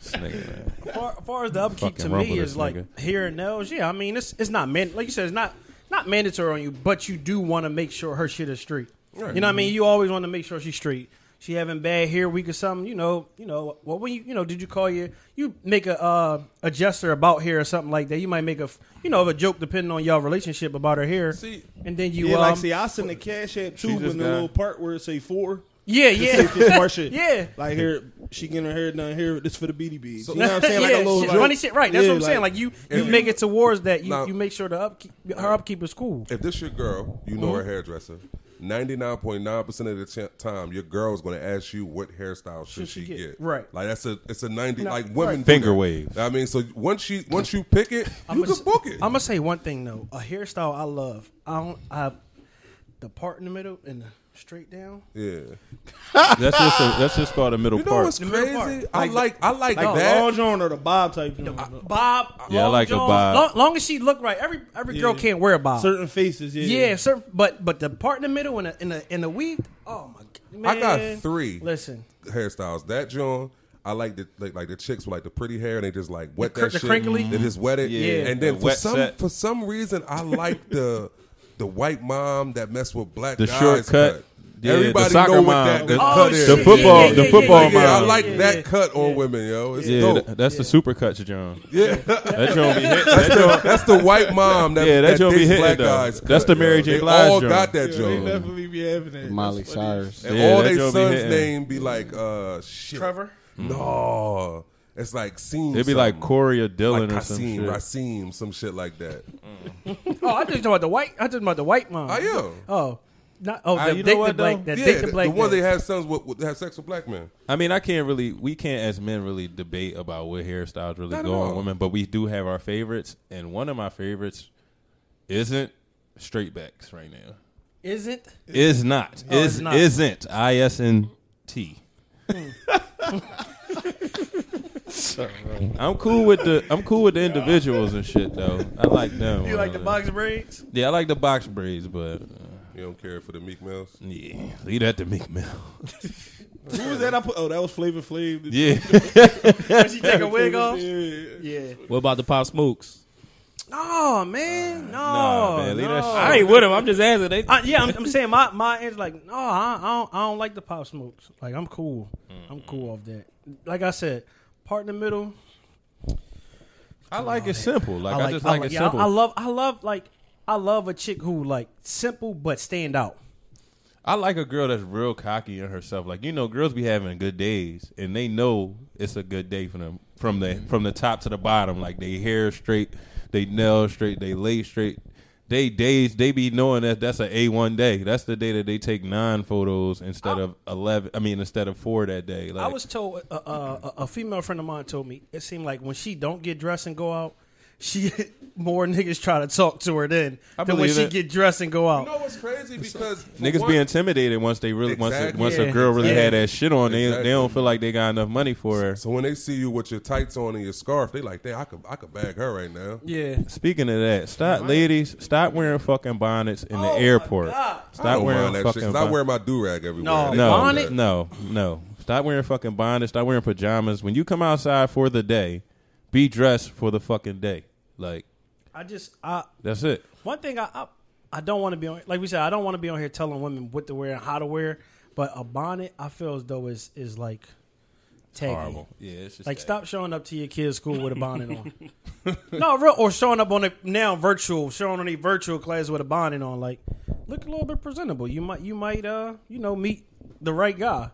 This nigga, man. far, far as the upkeep Fucking to rumble me this is like nigga. hair and nails. Yeah, I mean it's it's not man like you said it's not not mandatory on you, but you do want to make sure her shit is straight. Right. You know what I mean? Mm-hmm. You always want to make sure she's straight. She having bad hair week or something, you know, you know, well, when you, you know, did you call your, you make a uh, a gesture about hair or something like that? You might make a you know, a joke depending on your relationship about her hair, See- and then you, Yeah, um, like see, I send the cash app too just in the little part where it say four. yeah, yeah, say for smart shit. yeah. Like here, she getting her hair done. Here, this for the BDBs. you know what I'm saying? Like yeah, a little shit, like, funny shit, right? That's yeah, what I'm saying. Like you, you If- make it towards that. You, Now- you make sure the upkeep, her upkeep is cool. If this your girl, you know her hairdresser. Ninety nine point nine percent of the ch- time, your girl is going to ask you what hairstyle should, she, she get? get. Right. Like that's a it's a ninety. No, like women do Finger wave. I mean, so once she once you pick it, you can book it. I'm gonna say one thing though. A hairstyle I love. I don't. I the part in the middle and the straight down. yeah. That's just a, that's just called a middle You know part. what's The middle crazy? part. I Like like I like Like the that. long joint or the bob type joint. Bob. Yeah, I like the johns, bob. Long, long as she look right. Every every girl Yeah. can't wear a bob. Certain faces, yeah. yeah, certain, but but the part in the middle and the in the in the weave. Oh my god, man. I got three. Listen, hairstyles. That John, I like the like, like the chicks with like the pretty hair and they just like wet The that the shit. crinkly? They just wet it. Yeah. And then The for some set. for some reason I like the the white mom that mess with black The guys shortcut. cut. Yeah, the Everybody soccer know what mom. that the The- Oh, cut is. The football- Yeah, the yeah, football yeah, Yeah, I like that cut on women, yo. It's yeah, dope. that- that's the super cut, John. yeah, That John be hit. that's the that's the white mom that Yeah, that that joint be dates hitting, black though. guys. That's cut, the Mary yo. J. They Blige all joint. got that They joint. definitely be having that. Miley Cyrus. And Yeah, all that their son's hitting. name be like uh shit. Trevor. No, it's like Seam. It'd be like. Corey or like Dylan or some Kasim, shit. Rasim, some shit like that. Oh, I just talking about the white. I just about the white mom. I am. Oh, not oh. Ah, the you know what, the black. though? That yeah, date the the, black. the ones man. they have sons with, with have sex with black men. I mean, I can't really, we can't as men really debate about what hairstyles really Not go on women, but we do have our favorites, and one of my favorites isn't straight backs right now. Is it? Is not. Oh, is it's not. isn't. I S N T. I'm cool with the I'm cool with the individuals and shit though. I like them. You like the Uh, box braids? Yeah, I like the box braids, but uh, You don't care for the Meek Mills. yeah, leave that to Meek Mill. Who was that? I put. Oh, that was Flavor Flav. Yeah, When she take a wig off? Yeah. Yeah. What about the Pop Smokes? No, man. No. Nah, man, leave that no. shit. I ain't with him. I'm just asking. They, I, yeah, I'm, I'm saying my my is like no, I, I don't I don't like the pop smokes. Like I'm cool. Mm-hmm. I'm cool off that. Like I said, part in the middle. I like it simple. Like I, just like, it yeah, simple. I, I love I love like I love a chick who like simple but stand out. I like a girl that's real cocky in herself. Like you know, girls be having good days, and they know it's a good day for them from the from the top to the bottom. Like they hair straight, they nails straight, they lay straight. They days they be knowing that that's a A one day. That's the day that they take nine photos instead of eleven. I mean, instead of four that day. Like I was told uh, uh, a a female friend of mine told me it seemed like when she don't get dressed and go out, she more niggas try to talk to her then I than when she it. get dressed and go out. You know what's crazy? Because niggas one- be intimidated once they really once a, once Yeah. a girl really Yeah. had that shit on. They Exactly. they don't feel like they got enough money for her. So when they see you with your tights on and your scarf, they like, damn, I could I could bag her right now. Yeah. Speaking of that, stop, ladies, stop wearing fucking bonnets in the Oh, my airport. God. I Stop don't wearing mind that fucking. shit 'cause I wear my do rag everywhere. No, They no, bonnet? no, no. Stop wearing fucking bonnets. Stop wearing pajamas. When you come outside for the day, be dressed for the fucking day. Like I just I that's it. One thing I I, I don't want to be on like we said I don't want to be on here telling women what to wear and how to wear, but a bonnet I feel as though is is like tacky. Horrible. Yeah, it's just Like stop showing up to your kid's school with a bonnet on. no, real or showing up on a now virtual, showing on a virtual class with a bonnet on. Like look a little bit presentable. You might you might uh you know meet the right guy.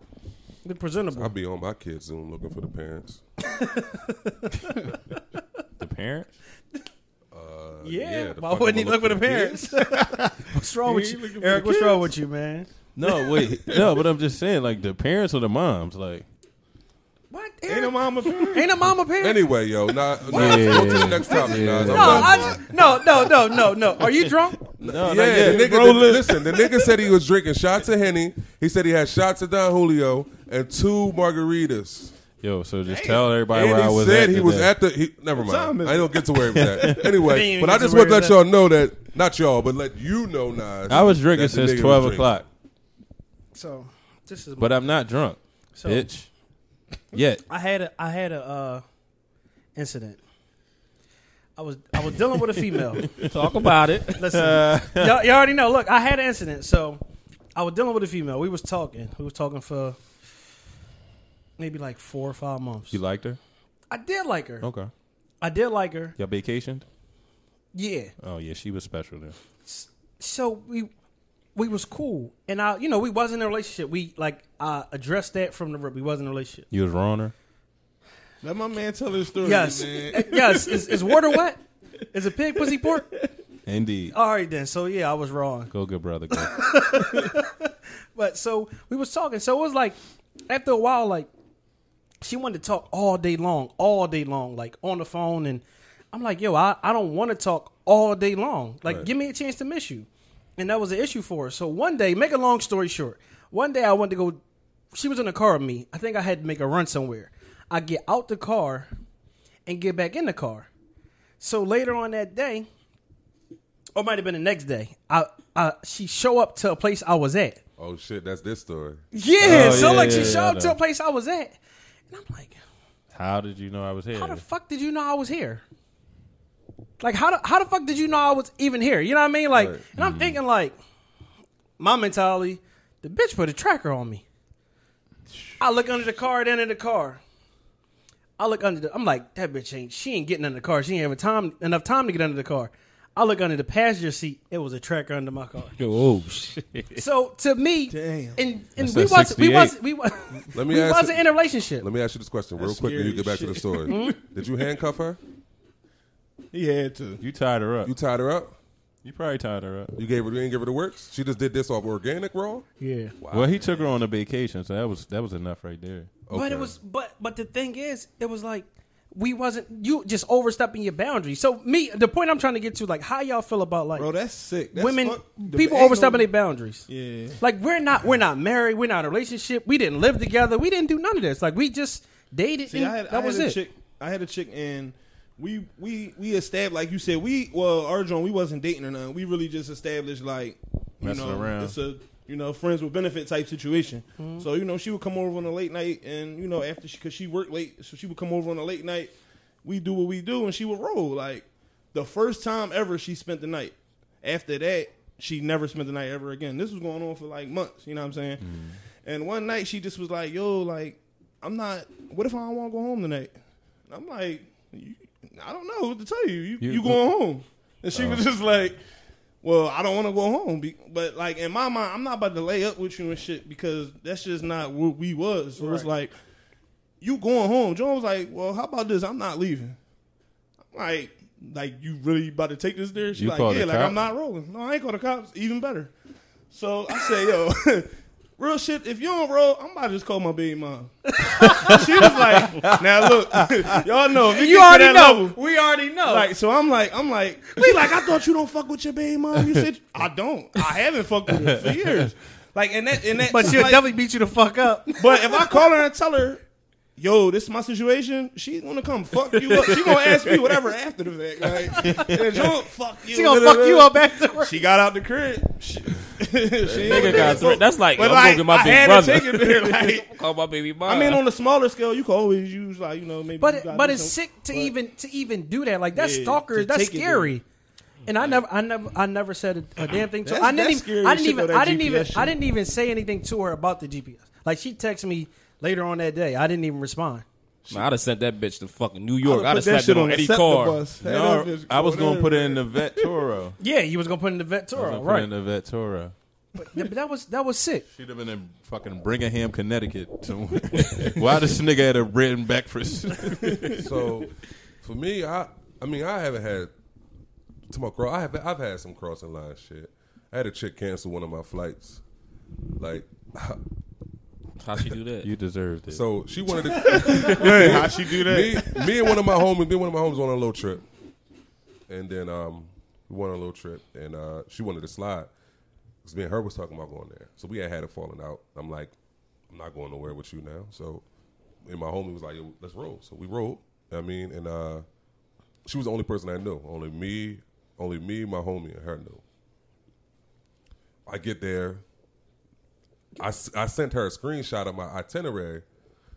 Look presentable. I'll be on my kids Zoom looking for the parents. Uh, the parents. yeah, yeah, why wouldn't he look for look the for the parents? what's wrong with you, Eric? What's wrong with you, man? No, wait, no, but I'm just saying, like the parents or the moms, like What? Ain't a Eric? mama parent. Ain't a mama parent? Anyway, yo, nah, nah, Yeah. go to the next topic, guys. I'm No. I just, no, no, no, no, no. Are you drunk? no, yeah, not the yet. nigga, Bro, the- listen, the nigga said he was drinking shots of Henny. He said he had shots of Don Julio and two margaritas. Yo, so just tell everybody And where I he was said at. he was at the. He, never mind. is I it? don't get to where he was at. Anyway, but I just want to let y'all know that not y'all, but let you know, Nas. I was drinking since twelve o'clock, So this is. but I'm not drunk, So- bitch. Yet. I had a I had a uh, incident. I was I was dealing with a female. talk about it. Listen, y'all, you already know. Look, I had an incident. So I was dealing with a female. We was talking. We was talking for maybe like four or five months. You liked her? I did like her. Okay. I did like her. Y'all vacationed? Yeah. Oh yeah, she was special then. So we we was cool, and I, you know, we wasn't in a relationship. We like I addressed that from the rip. We wasn't in a relationship. You was wrong her. Let my man tell his story. Yes, man. Yes. Is, is water wet? Is it pig pussy pork? Indeed. All right then. So yeah, I was wrong. Go good brother. Go. But so we was talking. So it was like after a while, like she wanted to talk all day long, all day long, like on the phone, and I'm like, yo, I, I don't want to talk all day long. Like, Right. give me a chance to miss you. And that was an issue for her. So one day, make a long story short, one day I went to go. She was in the car with me. I think I had to make a run somewhere. I get out the car and get back in the car. So later on that day, or it might have been the next day, I, I she show up to a place I was at. Oh shit, that's this story. Yeah, Oh, so yeah, like yeah, she yeah, showed I up to a place I was at, and I'm like, How did you know I was here? how the fuck did you know I was here? Like how the, how the fuck did you know I was even here? You know what I mean? Like, Right. and I'm mm-hmm. thinking like, my mentality, the bitch put a tracker on me. I look under the car, then in the car. I look under the. I'm like, that bitch ain't. She ain't getting under the car. She ain't having time enough time to get under the car. I look under the passenger seat. It was a tracker under my car. Oh shit! So to me, Damn. and and That's we that wasn't we 68. wasn't we, wa- Let me we ask wasn't you- in a relationship. Let me ask you this question real That's quick, and you scary get back to the story. Hmm? Did you handcuff her? He had to. You tied her up. You You, tied her up? You probably tied her up. You gave her? You didn't give her the works? She just did this off organic raw? Yeah. Well, he took her on a vacation, so that was that was enough right there. But it was but but the thing is, it was like we wasn't you just overstepping your boundaries. So me, the point I'm trying to get to, like how y'all feel about like Bro, that's sick. That's women, fuck- the- people overstepping no- their boundaries. Yeah. Like we're not we're not married, we're not in a relationship, we didn't live together, we didn't do none of this. Like we just dated. See, and I had, that I had was a it. chick. I had a chick, and we we we established, like you said, we well, our John, we wasn't dating or nothing. We really just established like you Messing know, around. it's a you know friends with benefit type situation. Mm-hmm. So you know, she would come over on a late night, and you know after she because she worked late, so she would come over on a late night. We do what we do, and she would roll. Like the first time ever, she spent the night. After that, she never spent the night ever again. This was going on for like months. You know what I'm saying? Mm-hmm. And one night she just was like, "Yo, like, I'm not. What if I don't want to go home tonight?" And I'm like, "I don't know what to tell you. You, You- you, going home?" And she Oh. was just like, "Well, I don't want to go home." Be, but like in my mind, I'm not about to lay up with you and shit because that's just not what we was. So it's like, you going home? John was like, "Well, how about this? I'm not leaving." I'm like, like you really about to take this there? She's You like, "Yeah, the like cops? I'm not rolling. No, I ain't call the cops. Even better." So I say, "Yo." Real shit. If you don't roll, I'm about to just call my baby mom. she was like, "Now look, y'all know if it You already that know. level, We already know. like, so I'm like, I'm like, we like, I thought you don't fuck with your baby mom. You said I don't. I haven't fucked with her for years. Like, and that, and that, but she'll like, definitely beat you the fuck up. But if I call her and tell her, yo, this is my situation, she's gonna come fuck you up. She gonna ask me whatever after the fact. Like, and she'll fuck you. She gonna fuck you up afterwards. She got out the crib. She, she Nigga got gonna threat. That's like But I'm like, gonna get my I big brother. to take it there. Like, Call my baby mom. I mean, on a smaller scale, you can always use like you know maybe. But you it, but it's some- sick to but- even to even do that. Like that's Yeah, stalker. That's take it scary. And I never, I never, I never said a, a damn thing to her. I didn't even, I didn't even, I didn't even, I didn't even say anything to her about the GPS. Like she texted me later on that day. I didn't even respond. Man, I'd have sent that bitch to fucking New I York. would've I'd put have that slapped shit it on the any car. bus. No, that I was going gonna put it in the Vet Toro. Yeah, you was gonna put it in the vet I was Toro, put it right? in the Vet Toro. But, but that was that was sick. She'd have been in fucking Birmingham, Connecticut. somewhere. Why this nigga had a bread and breakfast? So, for me, I I mean, I haven't had to my cross. I have I've had some crossing line shit. I had a chick cancel one of my flights. Like, How she do that? you deserved it. so she wanted to. How she do that? me, me and one of my homies, me and one of my homies went on a little trip, and then um, we went on a little trip, and uh, she wanted to slide because me and her was talking about going there. So we had had it falling out. I'm like, I'm not going nowhere with you now. So, and my homie was like, Yo, let's roll. So we rolled. I mean, and uh, she was the only person I knew. Only me, only me, my homie, and her knew. I get there. I, s- I sent her a screenshot of my itinerary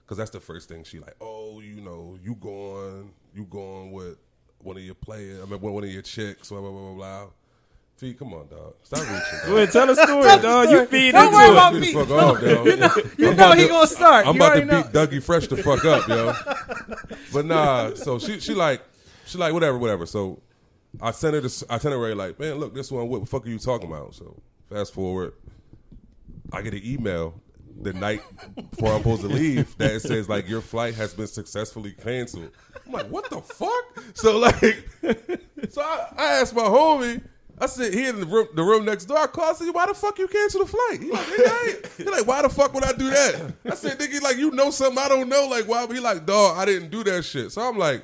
because that's the first thing she like. Oh, you know, you going, you going with one of your players. I mean, one of your chicks. Blah blah blah blah. blah. Fee, come on, dog. Stop reaching. Go Dog. ahead, tell a story, dog. You feed Don't into worry it. about Get me. the fuck off, dog. You I'm know about he to- gonna start. I'm you about to already beat know. Dougie Fresh the fuck up, yo. But nah, so she she like she like whatever, whatever. So I sent her this itinerary like, man, look, this one, what the fuck are you talking about? So fast forward, I get an email the night before I'm supposed to leave that it says like your flight has been successfully canceled. I'm like, what the fuck? So like, so I, I asked my homie. I said, he in the room, the room next door. I called. I said, why the fuck you cancel the flight? He like, He like, why the fuck would I do that? I said, nigga, like you know something I don't know. Like why? He like, dog, I didn't do that shit. So I'm like,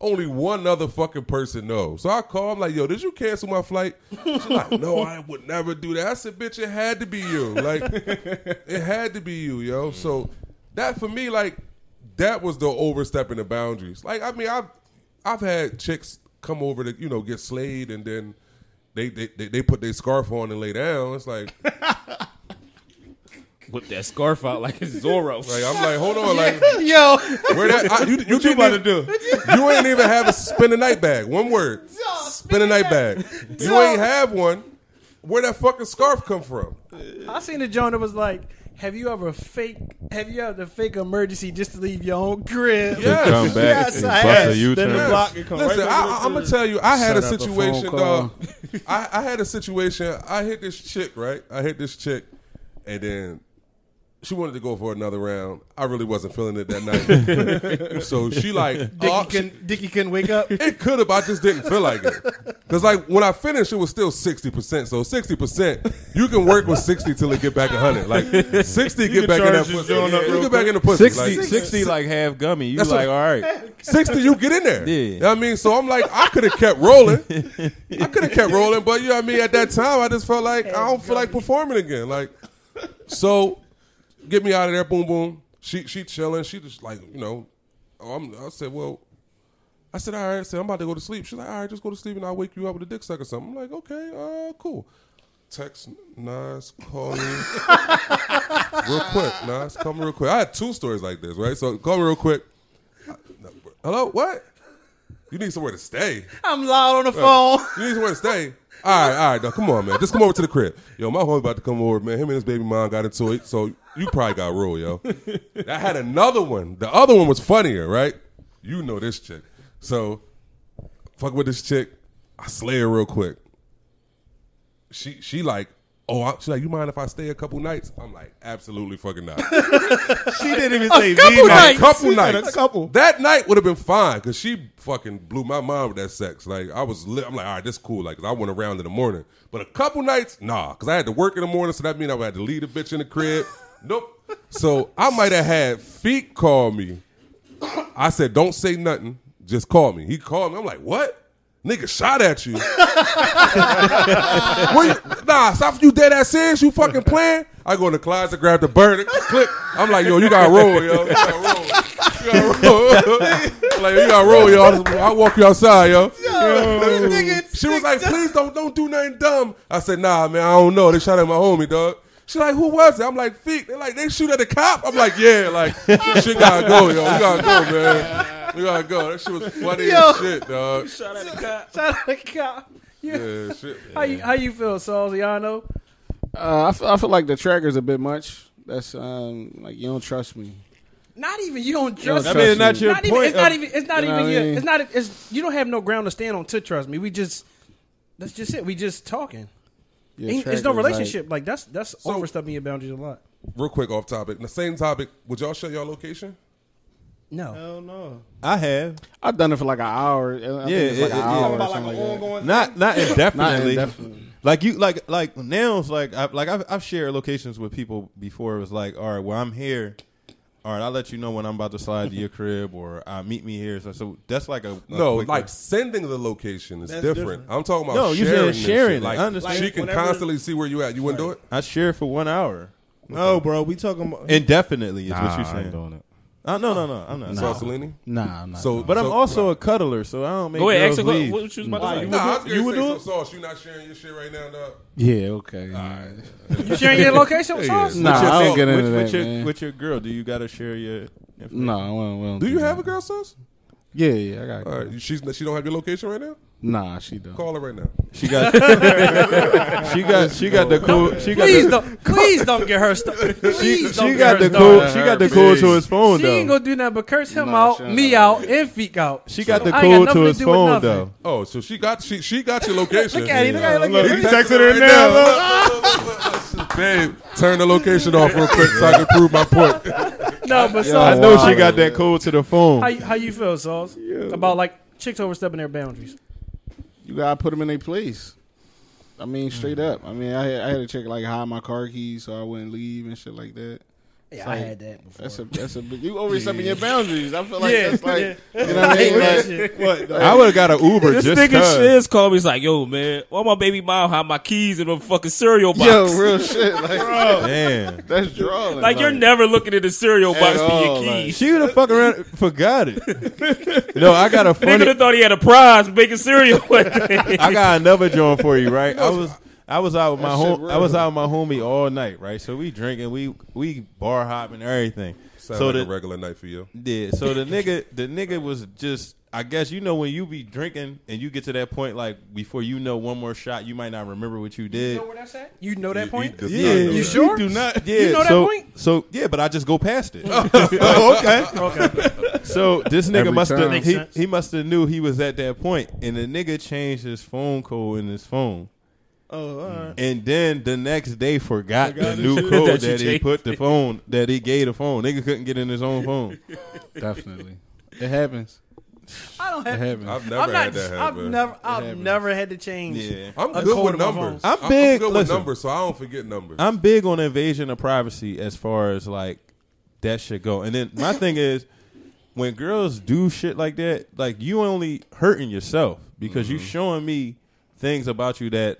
only one other fucking person knows. So I call. I'm like, yo, did you cancel my flight? She's like, no, I would never do that. I said, bitch, it had to be you. Like, it had to be you, yo. So that for me, like, that was the overstepping the boundaries. Like, I mean, I've I've had chicks come over to you know get slayed, and then they they they, they put their scarf on and lay down. It's like, Whip that scarf out like it's Zorro. like I'm like, hold on, like. Yo, Where that? I, you, you, you didn't about to do? You ain't even have a spin a night bag. One word. Spin a night bag. You ain't have one. Where that fucking scarf come from? I seen a joint that was like, "Have you ever fake? Have you ever the fake emergency just to leave your own crib?" Yeah. Come back Yes, and I bust have. a U Then the turn. block and come Listen, right I, I'm gonna tell you, I had a Set a situation, dog. I, I had a situation. I hit this chick, right? I hit this chick, and then she wanted to go for another round. I really wasn't feeling it that night, so she like, Dickie, oh, she- couldn't, Dickie couldn't wake up. It could have, I just didn't feel like it. Cause like when I finished, it was still sixty percent. So sixty percent, you can work with sixty till it get back hundred. Like sixty, get back in that charge pussy. joint up You get back in the pussy. 60, like, 60 like half gummy. You That's like, what- all right. sixty, you get in there. Yeah. You know what I mean? So I'm like, I could have kept rolling. I could have kept rolling, but you know what I mean? At that time, I just felt like I don't feel like performing again. Like, so get me out of there. Boom, boom. She she chilling. She just like you know. Oh, I'm, I said, well, I said, all right. I said, I'm about to go to sleep. She's like, all right, just go to sleep and I'll wake you up with a dick suck or something. I'm like, okay, uh, cool. Text Nas, call me real quick. Nas, call me real quick. I had two stories like this, right? So call me real quick. Hello, what? You need somewhere to stay. I'm loud on the phone. You need somewhere to stay. All right, all right, dog. Come on, man. Just come over to the crib. Yo, my homie about to come over, man. Him and his baby mom got into it, so you probably got roll, yo. I had another one. The other one was funnier, right? You know this chick. So, fuck with this chick. I slay her real quick. She she like, oh, I, she like, you mind if I stay a couple nights? I'm like, absolutely fucking not. She didn't even say couple nights. A couple nights. A couple. That night would have been fine because she fucking blew my mind with that sex. Like I was, lit. I'm like, all right, this cool. Like 'cause I went around in the morning, but a couple nights, nah, because I had to work in the morning, so that means I had to leave the bitch in the crib. Nope. So I might have had Feek call me. I said, don't say nothing, just call me. He called me. I'm like, what? Nigga shot at you. You nah, stop you dead ass serious. You fucking playing? I go in the closet, grab the bird, click. I'm like, yo, you gotta roll, yo. You gotta roll. You gotta roll. like, you gotta roll, yo. I'll walk you outside, yo. She was like, please don't don't do nothing dumb. I said, nah, man, I don't know. They shot at my homie, dog. She like, who was it? I'm like, Feek. They're like, they shoot at the cop. I'm like, yeah, like, shit gotta go, yo. You gotta go, man. You gotta go. That shit was funny Yo. as shit, dog. Shout out to God. You- Yeah, shit. How you how you feel, Salziano? Uh, I, feel, I feel like the tracker's a bit much. That's um, like you don't trust me. Not even you don't trust. I I me. mean, it's not your Not even, point. it's not of- even. It's not You know even. what I Your, mean? it's not. It's you don't have no ground to stand on to trust me. We just. That's just it. We just talking. Yeah, Ain't, it's no relationship. Like, that's that's overstepping your boundaries a lot. Real quick off topic. The same topic. Would y'all share your location? No. Hell no. I have. I've done it for like an hour. I think Yeah, it's like it- an it- hour yeah. or About like something an like that. ongoing. Not not indefinitely. Not indefinitely. Like you like like now it's like I like I've, I've shared locations with people before. It was like, all right, well I'm here. All right, I'll let you know when I'm about to slide to your crib or uh, meet me here. So, so that's like a, a No, quick- like sending the location is different. different. I'm talking about No, you sharing. this sharing Like, I understand. she can Whenever- constantly see where you at. You wouldn't do it. I share for one hour No, bro. We talking about. indefinitely. Is Nah, what you're I saying? Ain't doing it. Uh, no, no, no. I'm not. Nah. Salini? Nah, I'm not. So, But I'm so- also a cuddler, so I don't make Go ahead, girls ask her leave. what, what you was about to say. you Nah, I was You would say do so it? sauce. You not sharing your shit right now, dog. yeah, okay. You sharing your location with Sauce? yeah. Nah, With your- I don't get with, into with that, your, man. With your girl, do you got to share your? information? No, we don't, we don't Do you have a girl, sauce? Yeah, yeah, I got. All right, she's she don't have your location right now. Nah, she don't. Call her right now. She got she got she got the cool she got Please the, don't, please don't get her started. she, Please don't she get got her the cool started. she got the cool to his phone though. She ain't though. gonna do nothing but curse him Nah, out, shut me up. out, and Feek out. She got the I ain't cool got to his do with phone nothing. though. Oh, so she got she she got your location. Look at it. Look at it. Look Look, at he it. texting her now. Babe, turn the location off real quick so I can prove my point. No, but Yo, so I know she got that code to the phone. How you- how you feel, Sauce? About like chicks overstepping their boundaries. You gotta put them in their place. I mean, straight Mm. up. I mean, I had, I had to check like hide my car keys so I wouldn't leave and shit like that. Yeah, I had that before. That's a that's a big- you overstepping your boundaries. I feel like Yeah, that's like yeah. you know what I mean. Like, shit. what? I would have got an Uber This just nigga cause. Shiz called me. He's like, "Yo, man, why my baby mom have my keys in a fucking cereal box? Yo, real shit. Like, Bro, Damn. that's drawing. like you're never looking at the cereal box for your all, like- keys." She would have fucking around forgot it. No, I got a Nigga would funny have thought he had a prize making cereal. I got another joint for you, right? I was I was out with my That shit home I was out with my homie all night, right? So we drinking, we we bar hopping, everything. Sound so like the a regular night for you. yeah, so the nigga the nigga was just I guess you know when you be drinking and you get to that point like before you know one more shot, you might not remember what you did. You know where that's at? You know that He- point? he does Yeah. know You that. sure? do not. Yeah, You know that so, point? So yeah, but I just go past it. Oh, okay. Okay. So this nigga Every must have time. Makes he, sense. he must have knew he was at that point, and the nigga changed his phone code in his phone, Oh, all right. and then the next day forgot, Forgot the the new code That you that, he put the phone that he gave the phone. Nigga couldn't get in his own phone. Definitely, it happens. I don't have. It have. happens. I've never I'm not. had that I've happen. never. I've happens. never had to change. Yeah, I'm a good code with of my numbers. I'm I'm big- good with numbers, so I don't forget numbers. I'm big on invasion of privacy as far as like that should go. And then my thing is when girls do shit like that, like you only hurting yourself because you mm-hmm. showing me things about you that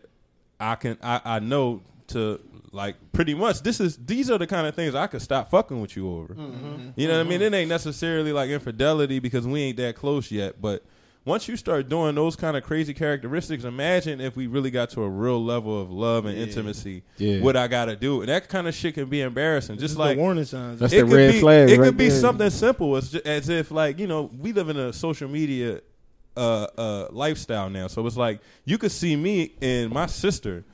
I can I, I know to like pretty much this is these are the kind of things I could stop fucking with you over. Mm-hmm. You know what I mean? It ain't necessarily like infidelity because we ain't that close yet, but once you start doing those kind of crazy characteristics, imagine if we really got to a real level of love and intimacy. Yeah. What I gotta do, and that kind of shit can be embarrassing. Just Just like the warning signs. That's it the could red be, flag It right could be there. something simple as, as if like you know we live in a social media uh, uh, lifestyle now, so it's like you could see me and my sister.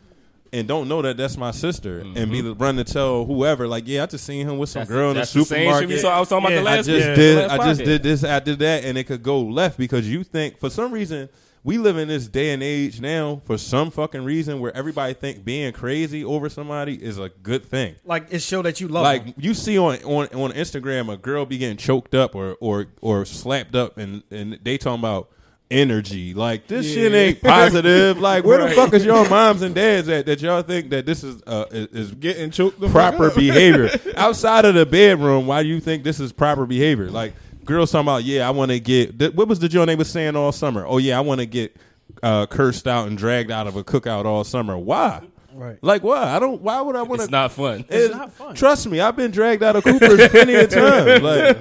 And don't know that that's my sister, and be run to tell whoever, like, yeah, I just seen him with some That's girl in the that's the same shit supermarket. we saw. I was talking Yeah, about the I last. just the did. I just did this. I did that, and it could go left because you think for some reason we live in this day and age now for some fucking reason where everybody think being crazy over somebody is a good thing. Like it show that you love. Like them. you see on, on on Instagram a girl be getting choked up or or or slapped up, and and they talking about energy. Like this shit ain't positive. Like where the fuck is your moms and dads at that y'all think that this is uh is, is Getting choked the fuck proper up. behavior outside of the bedroom. Why do you think this is proper behavior? Like girls talking about, yeah, I want to get. th- What was the joint they was saying all summer? Oh yeah, I want to get uh, cursed out and dragged out of a cookout all summer. Why? Right. Like why? I don't. Why would I want to? It's to? not fun. It's not fun. Trust me, I've been dragged out of Cooper's plenty of times. Like,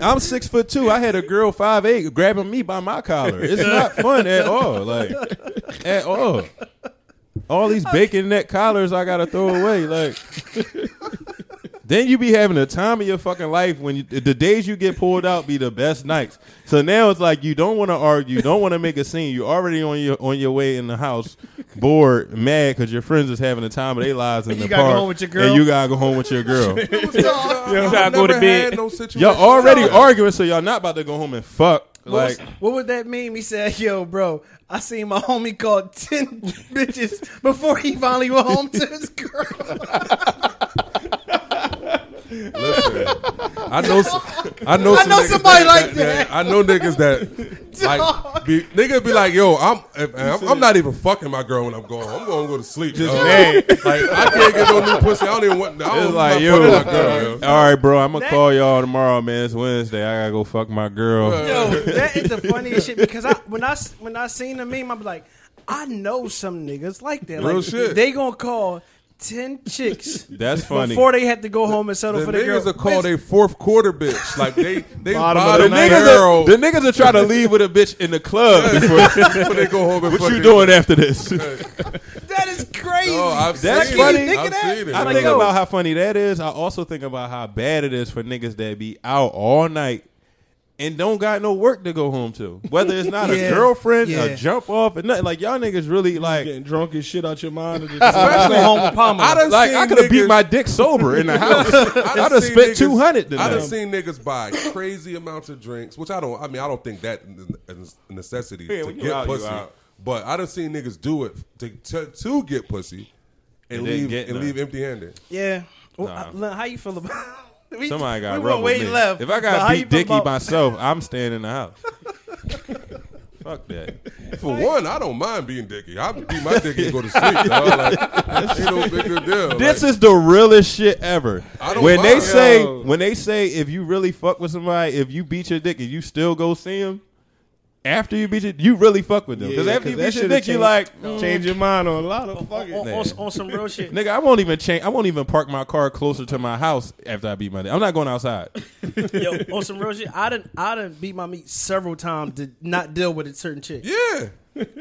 I'm six foot two. I had a girl five eight grabbing me by my collar. It's not fun at all. Like, at all. All these bacon neck collars I gotta throw away. Like, then you be having the time of your fucking life when you, the days you get pulled out be the best nights. So now it's like you don't want to argue, don't want to make a scene. You're already on your on your way in the house, bored, mad because your friends is having the time of their lives in And the you gotta go park, home with your girl? and you gotta go home with your girl. you gotta go to bed. No y'all already arguing, so y'all not about to go home and fuck. Like, what would that mean? He said, "Yo, bro, I seen my homie called ten bitches before he finally went home to his girl." Listen, I know, s- I know, I know niggas somebody like that. I know niggas that, like, be, niggas be like, "Yo, I'm, if, I'm, I'm not even fucking my girl when I'm going. I'm going to go to sleep. Just Like, I can't get no new pussy. I don't even want. I don't it's like, yo, my girl. Yo. all right, bro, I'm gonna call y'all tomorrow, man. It's Wednesday. I gotta go fuck my girl. Yo, that is the funniest shit because I when I s- when I seen the meme, I was like, I know some niggas like that. Real like, shit. They gonna call ten chicks That's funny. before they had to go home and settle The for the girl. niggas are called a fourth quarter bitch. Like they, they Bottom of bottom, the the night. niggas, barrel. are, the niggas are trying to leave with a bitch in the club. Before, before they go home and what you fucking- doing after this? that is crazy. Oh, I've That's seen funny. It. I've of that? seen it. I Like, think yo. about how funny that is. I also think about how bad it is for niggas that be out all night and don't got no work to go home to. Whether it's not Yeah. a girlfriend, Yeah. a jump off, and nothing. Like y'all niggas really like. Getting drunk and shit out your mind. And just Go home with Palmer. I done Like seen I could have beat my dick sober in the house. I I'd done have spent two hundred I done seen niggas buy crazy amounts of drinks, which I don't. I mean, I don't think that is a necessity Yeah, to get out, pussy. But I done seen niggas do it to to, to get pussy and, And leave and none. leave empty handed. Yeah. Well, Nah. Lynn, how you feel about? We, Somebody got we rub way me. left. If I got how you beat Dicky about- myself, I'm staying in the house. Fuck that. For one, I don't mind being dicky. I beat my dicky and go to sleep. Dog. Like, ain't no big deal. This Like, is the realest shit ever. I don't When they mind. say Yo. when they say if you really fuck with somebody, if you beat your dick and you still go see him after you beat your, you really fuck with them. Because after you beat your dick, you like, mm, change your mind on a lot of on, fucking. on, on, on some real shit. nigga, I won't even change. I won't even park my car closer to my house after I beat my dick. I'm not going outside. Yo, on some real shit. I didn't. I didn't beat my meat several times to not deal with a certain chick. yeah.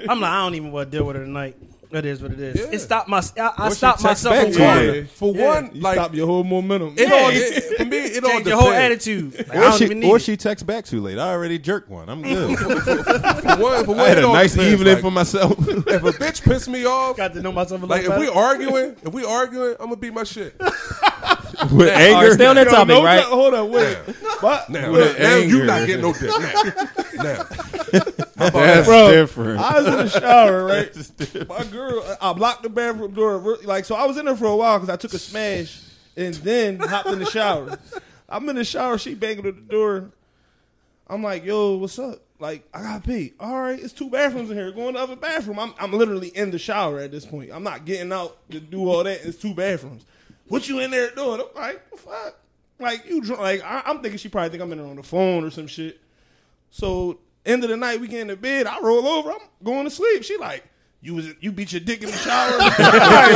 I'm like, I don't even want to deal with her tonight. It is what it is. Yeah. It stopped my. I, I stopped myself from to one. Yeah. For Yeah. one, You like stop your whole momentum. it Yeah. all it, for me, it all depends. your whole attitude. Like, I Or don't she, even need or she texts back too late. I already jerked one. I'm good. For one, for one, I had a nice depends. evening Like, for myself. If a bitch piss me off, got to know myself a like little if we arguing, if we arguing, I'm gonna beat my shit. With All right, anger. stay on that topic, no, right? Hold on, wait. But, Now, With now you anger. not getting no dick. Now, now. That's Bro, different. I was in the shower, right? My girl, I blocked the bathroom door. Like, so I was in there for a while because I took a smash and then hopped in the shower. I'm in the shower. She banging at the door. I'm like, yo, what's up? Like, I got to pee. All right, it's two bathrooms in here. Go in the other bathroom. I'm, I'm literally in the shower at this point. I'm not getting out to do all that. It's two bathrooms. What you in there doing? I'm like, what the fuck? Like, you drunk. Like, I, I'm thinking she probably think I'm in there on the phone or some shit. So end of the night, we get in the bed. I roll over. I'm going to sleep. She like, you was you beat your dick in the shower. like,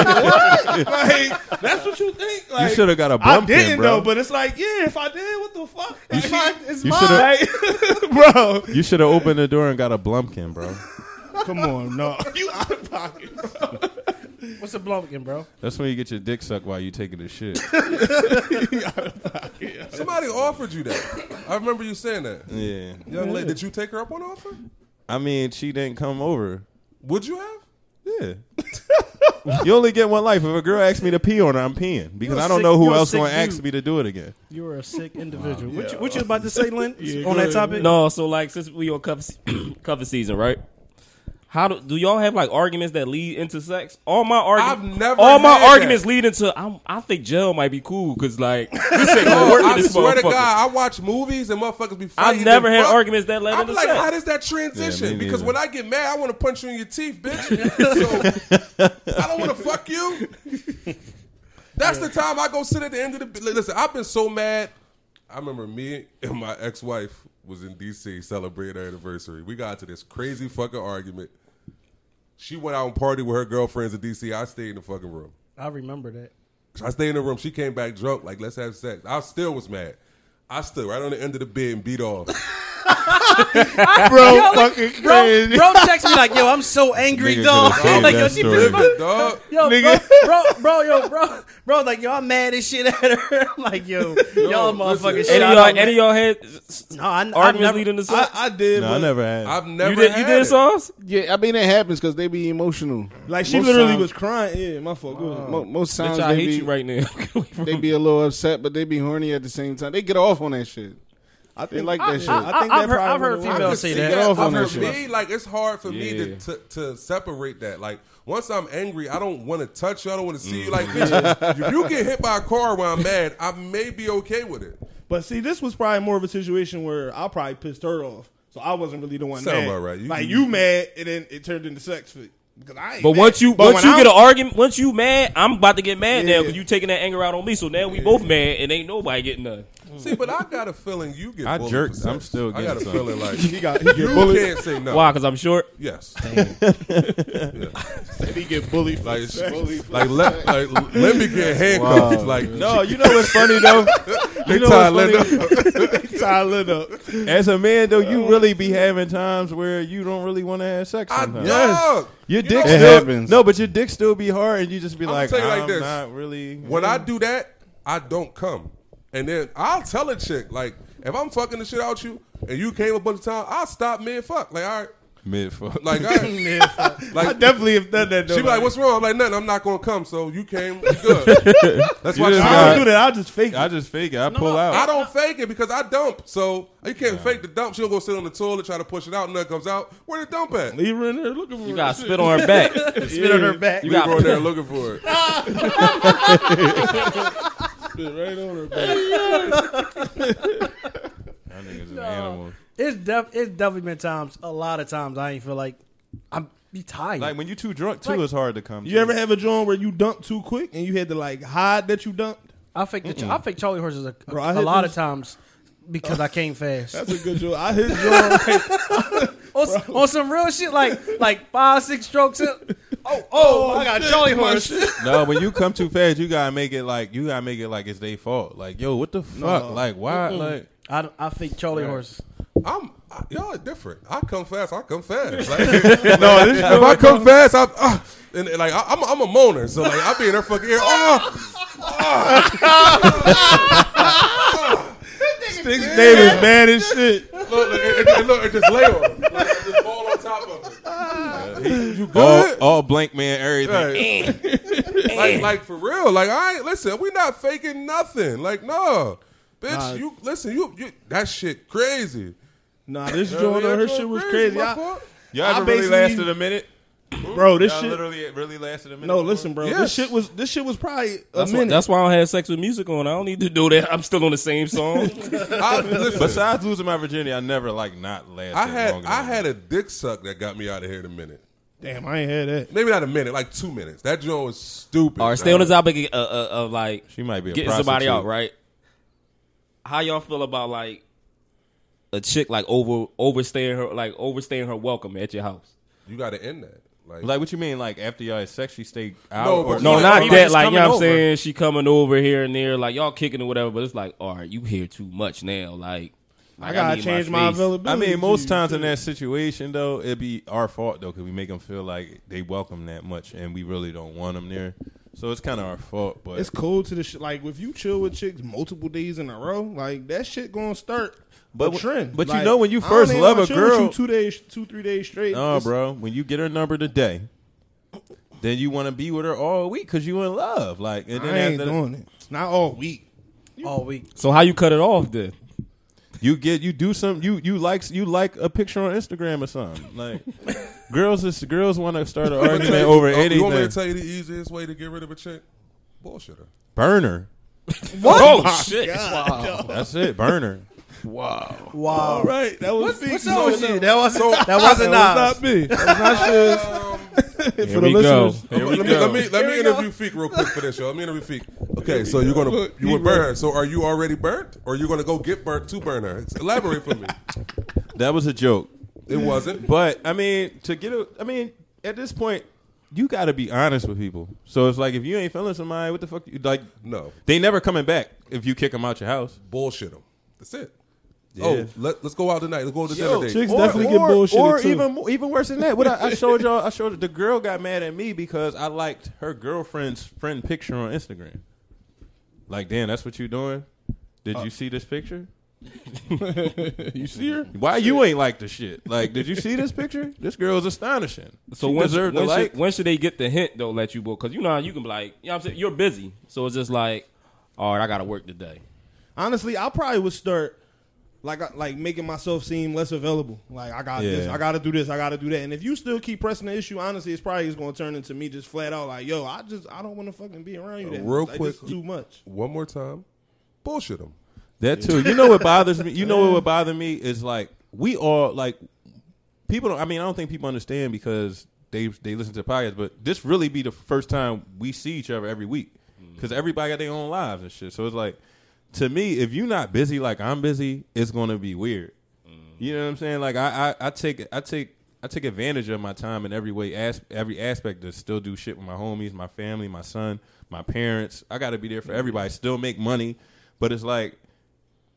what? Like that's what you think? Like, shoulda got a I bump didn't in, bro. though, but it's like, yeah, if I did, what the fuck? Like, should- it's you mine. Bro. You should have opened the door and got a blumpkin, bro. Come on, no, you out of pocket, bro. What's a blumpkin, bro? That's when you get your dick sucked while you taking a shit. Somebody offered you that. I remember you saying that. Yeah. Young lady, did you take her up on the offer? I mean, she didn't come over. Would you have? Yeah. you only get one life. If a girl asks me to pee on her, I'm peeing because You're a I don't sick- know who you're a else sick going to ask dude. me to do it again. You are a sick individual. What, you, what you about to say, Lynn? Yeah, on go that topic? No, so like since we on cuffing cuffing season, right? How do, do y'all have like arguments that lead into sex? All my arguments, I've never all my arguments that. lead into. I'm, I think jail might be cool because like this ain't gonna work I this swear to. God, I watch movies and motherfuckers be fighting. I've never had fuck. arguments that led I'm into like, sex. how does that transition? Yeah, because when I get mad, I want to punch you in your teeth, bitch. so I don't want to fuck you. That's the time I go sit at the end of the. Listen, I've been so mad. I remember me and my ex-wife was in D.C. celebrating our anniversary. We got to this crazy fucking argument. She went out and partied with her girlfriends in D.C. I stayed in the fucking room. I remember that. I stayed in the room. She came back drunk, like, let's have sex. I still was mad. I stood right on the end of the bed and beat off. bro, fucking Bro, crazy. bro text me like, yo, I'm so angry, Nigga dog. could've saved like, yo, that she story. pissed my Dog. Yo, Nigga. bro, bro, bro, yo, bro, bro, like, yo, I'm mad as shit at her. I'm like, yo, y'all motherfuckers listen. shit Any of y'all, any of y'all had No, I, I arguments never, leading to I, sex? I did. No, but I never had. I've never you did, you had did it. sauce? Yeah, I mean it happens because they be emotional. Like she Most literally times- was crying. Yeah, my fault. Go ahead. Mo- most times Bitch, I they hate be, you right now. they be a little upset, but they be horny at the same time. They get off on that shit. I They like that shit. I think I've that heard- probably I've heard what it I females say see that. Get off But that for me, like it's hard for me to, to to separate that. Like once I'm angry, I don't want to touch you. I don't want to see you. Mm. Like bitch, if you get hit by a car while I'm mad, I may be okay with it. But see, this was probably more of a situation where I probably pissed her off, so I wasn't really the one Sound mad. about right. You- like you- you mad, and then it turned into sex fit. Because I ain't But mad. once you But once you I'm- get an argument, once you mad, I'm about to get mad now Yeah. because you taking that anger out on me. So now we both mad and ain't nobody getting none. Mm. See, but I got a feeling you get. I bullied jerked. for sex. I'm still I got a some. feeling like he got he get you bullied. can't say no. Why? Because I'm short. Yes. He get bullied. For Like, sex. like let like let me get handcuffed. Wow. Like no, you know what's funny though? they You know tie what's Linda. funny? Tyler up. As a man though, you really be having times where you don't really want to have sex. I Sometimes. dog. Your You dick know- It still, happens. No, but your dick still be hard, and you just be I'ma like, tell you like I'm this. not really. When I do that, I don't come. And then I'll tell a chick, like, if I'm fucking the shit out you, and you came a bunch of times, I'll stop mid fuck. Like, all right. Mid fuck. Like, all right. I like, definitely have done that. Though. she be like, what's wrong? I'm like, nothing. I'm not going to come. So you came. You good. That's why You she just I got- don't do that. I just fake it. I just fake it. I pull out. I don't fake it because I dump. So you can't fake the dump. She'll go sit on the toilet, try to push it out, and nothing comes out. Where the dump at? Leave her in there looking for You her. got to spit on her back. spit on her back. You Leave got her in there looking for it. Spit right on her back. That nigga's an animal. It's def- it's definitely been times. A lot of times I ain't feel like I'm be tired. Like when you're too drunk too, Like- it's hard to come. You to. ever have a joint where you dumped too quick and you had to like hide that you dumped? I fake the I fake Charlie horses a, Bro, I a hit lot this- of times because I came fast. That's a good joint. I hit joint. on, s- on some real shit like like five six strokes. In. Oh oh, I got jolly horse. No, when you come too fast, you gotta make it like you gotta make it like it's their fault. Like, yo, what the fuck? Like, why? Like, I, don't- I fake Charlie horses. I'm I, y'all are different. I come fast. I come fast. Like, no, this if I come fast, I uh, and, and, like I, I'm I'm a moaner. So like I be in her fucking ear. Oh, Six Davis bad as shit. look, look, and, and look, and just lay on. it. Like, you good? all blank man, everything. Right. Eh. like, eh. like for real. Like I ain't listen. We not faking nothing. Like no, bitch. Nah. You listen. You, you that shit crazy. Nah, this Yeah, joint her shit was crazy. crazy. My I- Y'all I ever really lasted a minute? bro, this Y'all shit. literally really lasted a minute. No, before? listen, bro. This shit was this shit was probably a That's why, minute. that's why I don't have sex with music on. I don't need to do that. I'm still on the same song. I, listen, Besides losing my virginity, I never like not last. I had I had a dick suck that got me out of here in a minute. Damn, I ain't had that. Maybe not a minute, like two minutes. That joint was stupid. All right, stay on the dog. topic of, of, of like She might be a getting somebody prostitute. out, right? How y'all feel about like a chick like over overstaying her like overstaying her welcome at your house? You got to end that. Like, Like what you mean? Like after y'all had sex, she stayed out? No, but No, Yeah, not or that. just Like you know coming what I'm over. saying? She coming over here and there, like y'all kicking or whatever. But it's like, all right, you here too much now. Like, I gotta need change my space. availability. I mean, most you, times in that situation, though, it'd be our fault though, because we make them feel like they welcome that much, and we really don't want them there. So it's kind of our fault. But It's cool to the shit. Like if you chill with chicks multiple days in a row, like that shit gonna start But- a trend. but you know when you I don't first love a chill with girl- you two days, two three days straight. no, It's- bro, when you get her number today, then you want to be with her all week because you in love. Like, and then I ain't after doing it. It's not all week. all week. So how you cut it off then? You get you do some you you like you like a picture on Instagram or something. Like, girls is girls want to start an argument over Oh, You want me to tell you the easiest way to get rid of a chick? Bullshit her. Burner. Oh, oh shit! That's it. Burner. Wow. Wow. All right, that was What's Feek. wrong with? That wasn't that That wasn't was Nas. not me. That was not um, Shiz. Here For the we go. listeners. Here we let me go. let me let me Here go. interview Feek real quick for this show. Let me interview Feek. Okay, so you're gonna Look, you he were ready. burned. So are you already burnt, or you gonna go get burnt to burn her? Elaborate for me. That was a joke. It wasn't. But I mean, to get a, I mean, at this point, you got to be honest with people. So it's like if you ain't feeling somebody, what the fuck? You, like No they never coming back if you kick them out your house. bullshit them. That's it. Yeah. Oh, let, let's go out tonight. Let's go to dinner date. chicks definitely get bullshitted, Or too. even mo- even worse than that. What I, I showed y'all, I showed the girl got mad at me because I liked her girlfriend's friend picture on Instagram. Like, damn, that's what you doing? Did Uh, you see this picture? You see her? Why you ain't like the shit? Like, did you see this picture? This girl is astonishing. So She when, deserved when, the like. should, when should they get the hint though? Let you book because you know how you can be like, you know what I'm saying you're busy, so it's just like, all right, I got to work today. Honestly, I probably would start like like making myself seem less available. Like I got this, I got to do this, I got to do that. And if you still keep pressing the issue, honestly, it's probably just going to turn into me just flat out like, yo, I just I don't want to fucking be around you. Uh, that Real much. Like, quick- this too much. One more time. Bullshit them. That too. You know what bothers me? You know what would bother me is like we all like people. Don't, I mean, I don't think people understand because they they listen to podcasts, but this really be the first time we see each other every week mm. because everybody got their own lives and shit. So it's like to me, if you're not busy like I'm busy, it's gonna be weird. Mm-hmm. You know what I'm saying? Like I, I, I take I take I take advantage of my time in every way, as, every aspect to still do shit with my homies, my family, my son, my parents. I got to be there for mm-hmm. everybody. Still make money, but it's like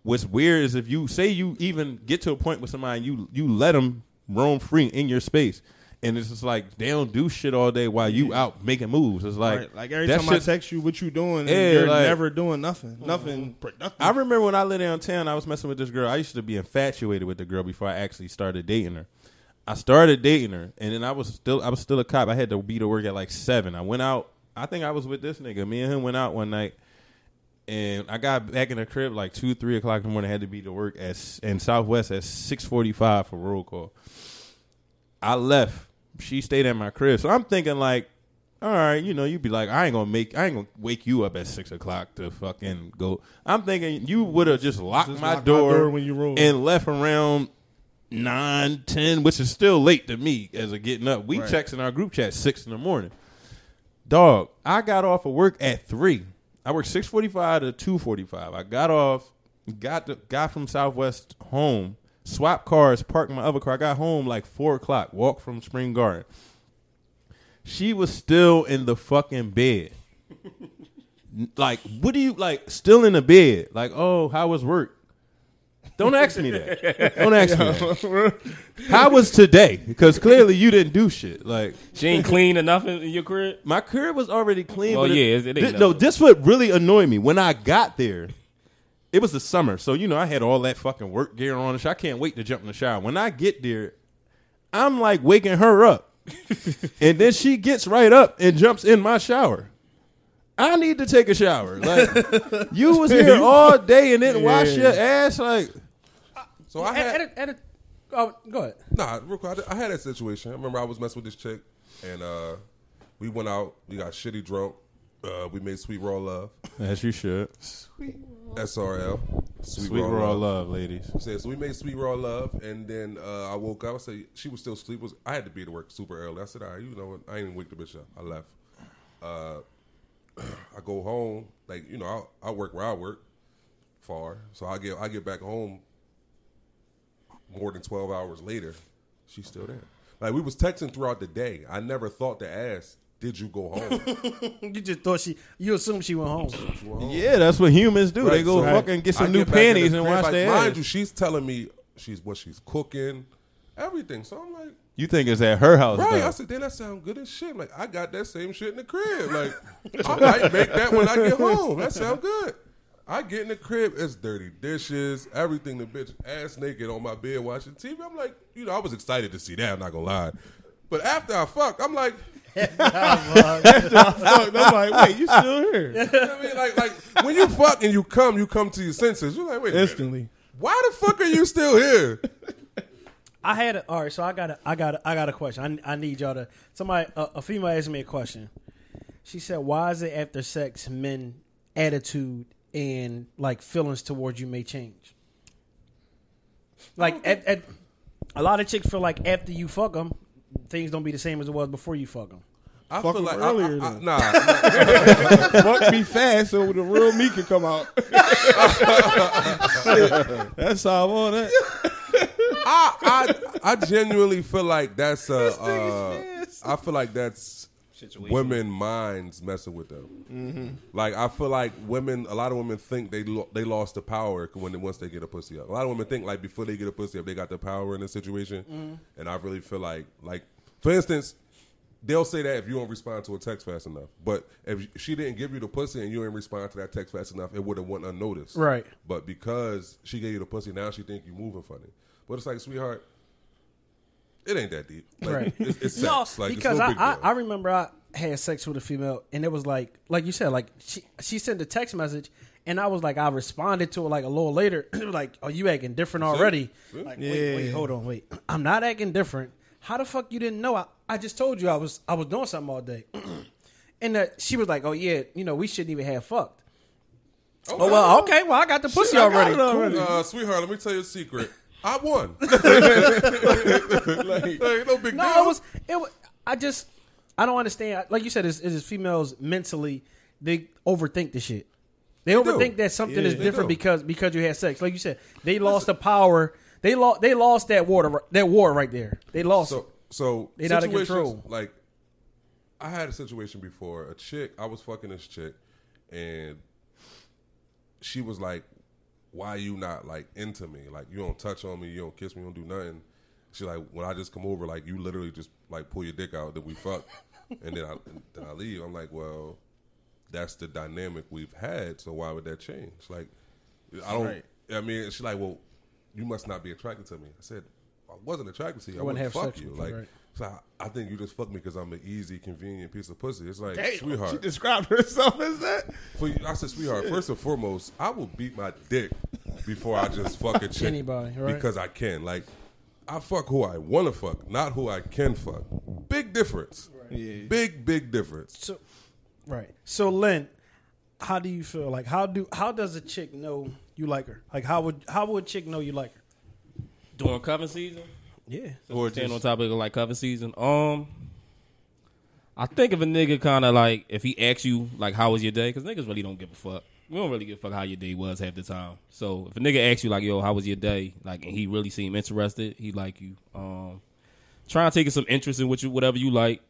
what's weird is if you say you even get to a point with somebody, and you you let them roam free in your space, And it's just like they don't do shit all day while you out making moves. It's like Right. Like every time shit- I text you what you doing, Yeah, you're like- never doing nothing. Mm-hmm. Nothing productive. I remember when I lived downtown, I was messing with this girl. I used to be infatuated with the girl before I actually started dating her. I started dating her, and then I was still I was still a cop. I had to be to work at like seven. I went out. I think I was with this nigga. Me and him went out one night, and I got back in the crib like two, three o'clock in the morning. I had to be to work at in Southwest at six forty five for roll call. I left. She stayed at my crib, so I'm thinking like, all right, you know, you'd be like, I ain't gonna make, I ain't gonna wake you up at six o'clock to fucking go. I'm thinking you would have just locked Just my, lock my door door when you roll. and left around nine, ten, which is still late to me as a getting up. We checks in our group chat six in the morning. Dog, I got off of work at three. I worked six forty five to two forty five. I got off, got the got from Southwest home, swapped cars, parked my other car. I got home like four o'clock. Walked from Spring Garden. She was still in the fucking bed. like, what do you like? Still in the bed? Like, oh, how was work? Don't ask me that. Don't ask me that. How was today? Because clearly you didn't do shit. Like She ain't clean enough in, in your crib. my crib was already clean. Well, but yeah, it- it ain't thi- no, this what really annoyed me when I got there. It was the summer, so you know I had all that fucking work gear on. and. I can't wait to jump in the shower. When I get there, I'm like waking her up, and then she gets right up and jumps in my shower. I need to take a shower. Like you was here all day and didn't wash your ass. Like So I had at a, at a, oh, go ahead. Nah, real quick. I, I had that situation. I remember I was messing with this chick, and uh, we went out. We got shitty drunk. Uh, we made sweet raw love. as you should. SRL. Sweet raw love, ladies. Said, so we made sweet raw love, and then uh, I woke up. I said she was still asleep. Was I had to be to work super early. I said, all right, you know what? I ain't even wake the bitch up. I left. Uh, I go home, like you know, I, I work where I work, far. So I get I get back home more than twelve hours later. She's still there. Like we was texting throughout the day. I never thought to ask, "Did you go home?" You just thought she, you assumed she went home. You went home? Yeah, that's what humans do. they go so fucking get some I new back in the panties and crib, wash like, their Mind ass. you, she's telling me she's what she's cooking, everything. So I'm like, You think it's at her house? right. though. I said, then that sound good as shit. Like I got that same shit in the crib. Like I might make that when I get home. That sound good. I get in the crib, it's dirty dishes, everything. The bitch ass naked on my bed watching TV. I'm like, you know, I was excited to see that. I'm not gonna lie. But after I fuck, I'm like, Fuck, I'm like, wait, you still here? you know what I mean, like, like when you fuck and you come, you come to your senses. You're like, wait, a minute. Instantly. Why the fuck are you still here? I had a, all right, so I got a, I got a, I got a question. I, I need y'all to somebody a, a female asked me a question. She said, "Why is it after sex men attitude and like feelings towards you may change?" Like at, at a lot of chicks feel like after you fuck them, things don't be the same as it was before you fuck them. I Fuck feel like earlier I, I, I, then. nah, Fuck me fast so the real me can come out. That's all I want. That. I, I I genuinely feel like that's a. Uh, I feel like that's women minds messing with them. Mm-hmm. Like I feel like women, a lot of women think they lo- they lost the power when they, once they get a pussy up. A lot of women think like before they get a pussy up, they got the power in the situation. Mm-hmm. And I really feel like like for instance. They'll say that if you don't respond to a text fast enough, but if she didn't give you the pussy and you didn't respond to that text fast enough, it would have went unnoticed. Right. But because she gave you the pussy, now she think you moving funny. But it's like, sweetheart, it ain't that deep. Like, Right. It's, it's No. Like, because it's no I, I. I remember I had sex with a female and it was like like you said like she she sent a text message and I was like I responded to it like a little later it was like oh you acting different already like wait wait hold on wait I'm not acting different how the fuck you didn't know I, I just told you I was I was doing something all day and that she was like oh yeah you know we shouldn't even have fucked oh well okay well I got the pussy I got already it Cool. already. Uh, sweetheart, let me tell you a secret. I won. like, no big No, deal. it was it. Was, I just I don't understand. Like you said, it's, it's females mentally they overthink the shit. They, do. overthink that something Yeah, is different do. because because you had sex. Like you said, they lost the power. They lost they lost that water that war right there. They lost. So, so They not in control. Like, I had a situation before. A chick, I was fucking this chick, and she was like, "Why you not like into me? Like, you don't touch on me, you don't kiss me, you don't do nothing." She like when I just come over, like you literally just like pull your dick out, then we fuck, and then I then I leave. I'm like, well, that's the dynamic we've had. So why would that change? Like, I don't. Right. I mean, she's like, well, you must not be attracted to me. I said, I wasn't attracted to you. I, I wouldn't have fuck sex you. with you, Like, right. So I, I think you just fucked me because I'm an easy, convenient piece of pussy. It's like, Damn, sweetheart. She described herself as that. For you, I said, sweetheart, first and foremost, I will beat my dick before I just fuck a chick. Anybody, right? Because I can. Like, I fuck who I want to fuck, not who I can fuck. Big difference. Yeah. Big, big difference. So, right. So, Lynn, how do you feel? Like, how do how does a chick know you like her? Like, how would how would a chick know you like her? During cuffing season, Yeah. Or staying just- on topic of like cuffing season. Um, I think if a nigga kind of like if he asks you like how was your day, because niggas really don't give a fuck. We don't really give a fuck how your day was half the time. So if a nigga asks you like, "Yo, how was your day?" Like, and he really seem interested, he like you. Um, try and take some interest in what you whatever you like.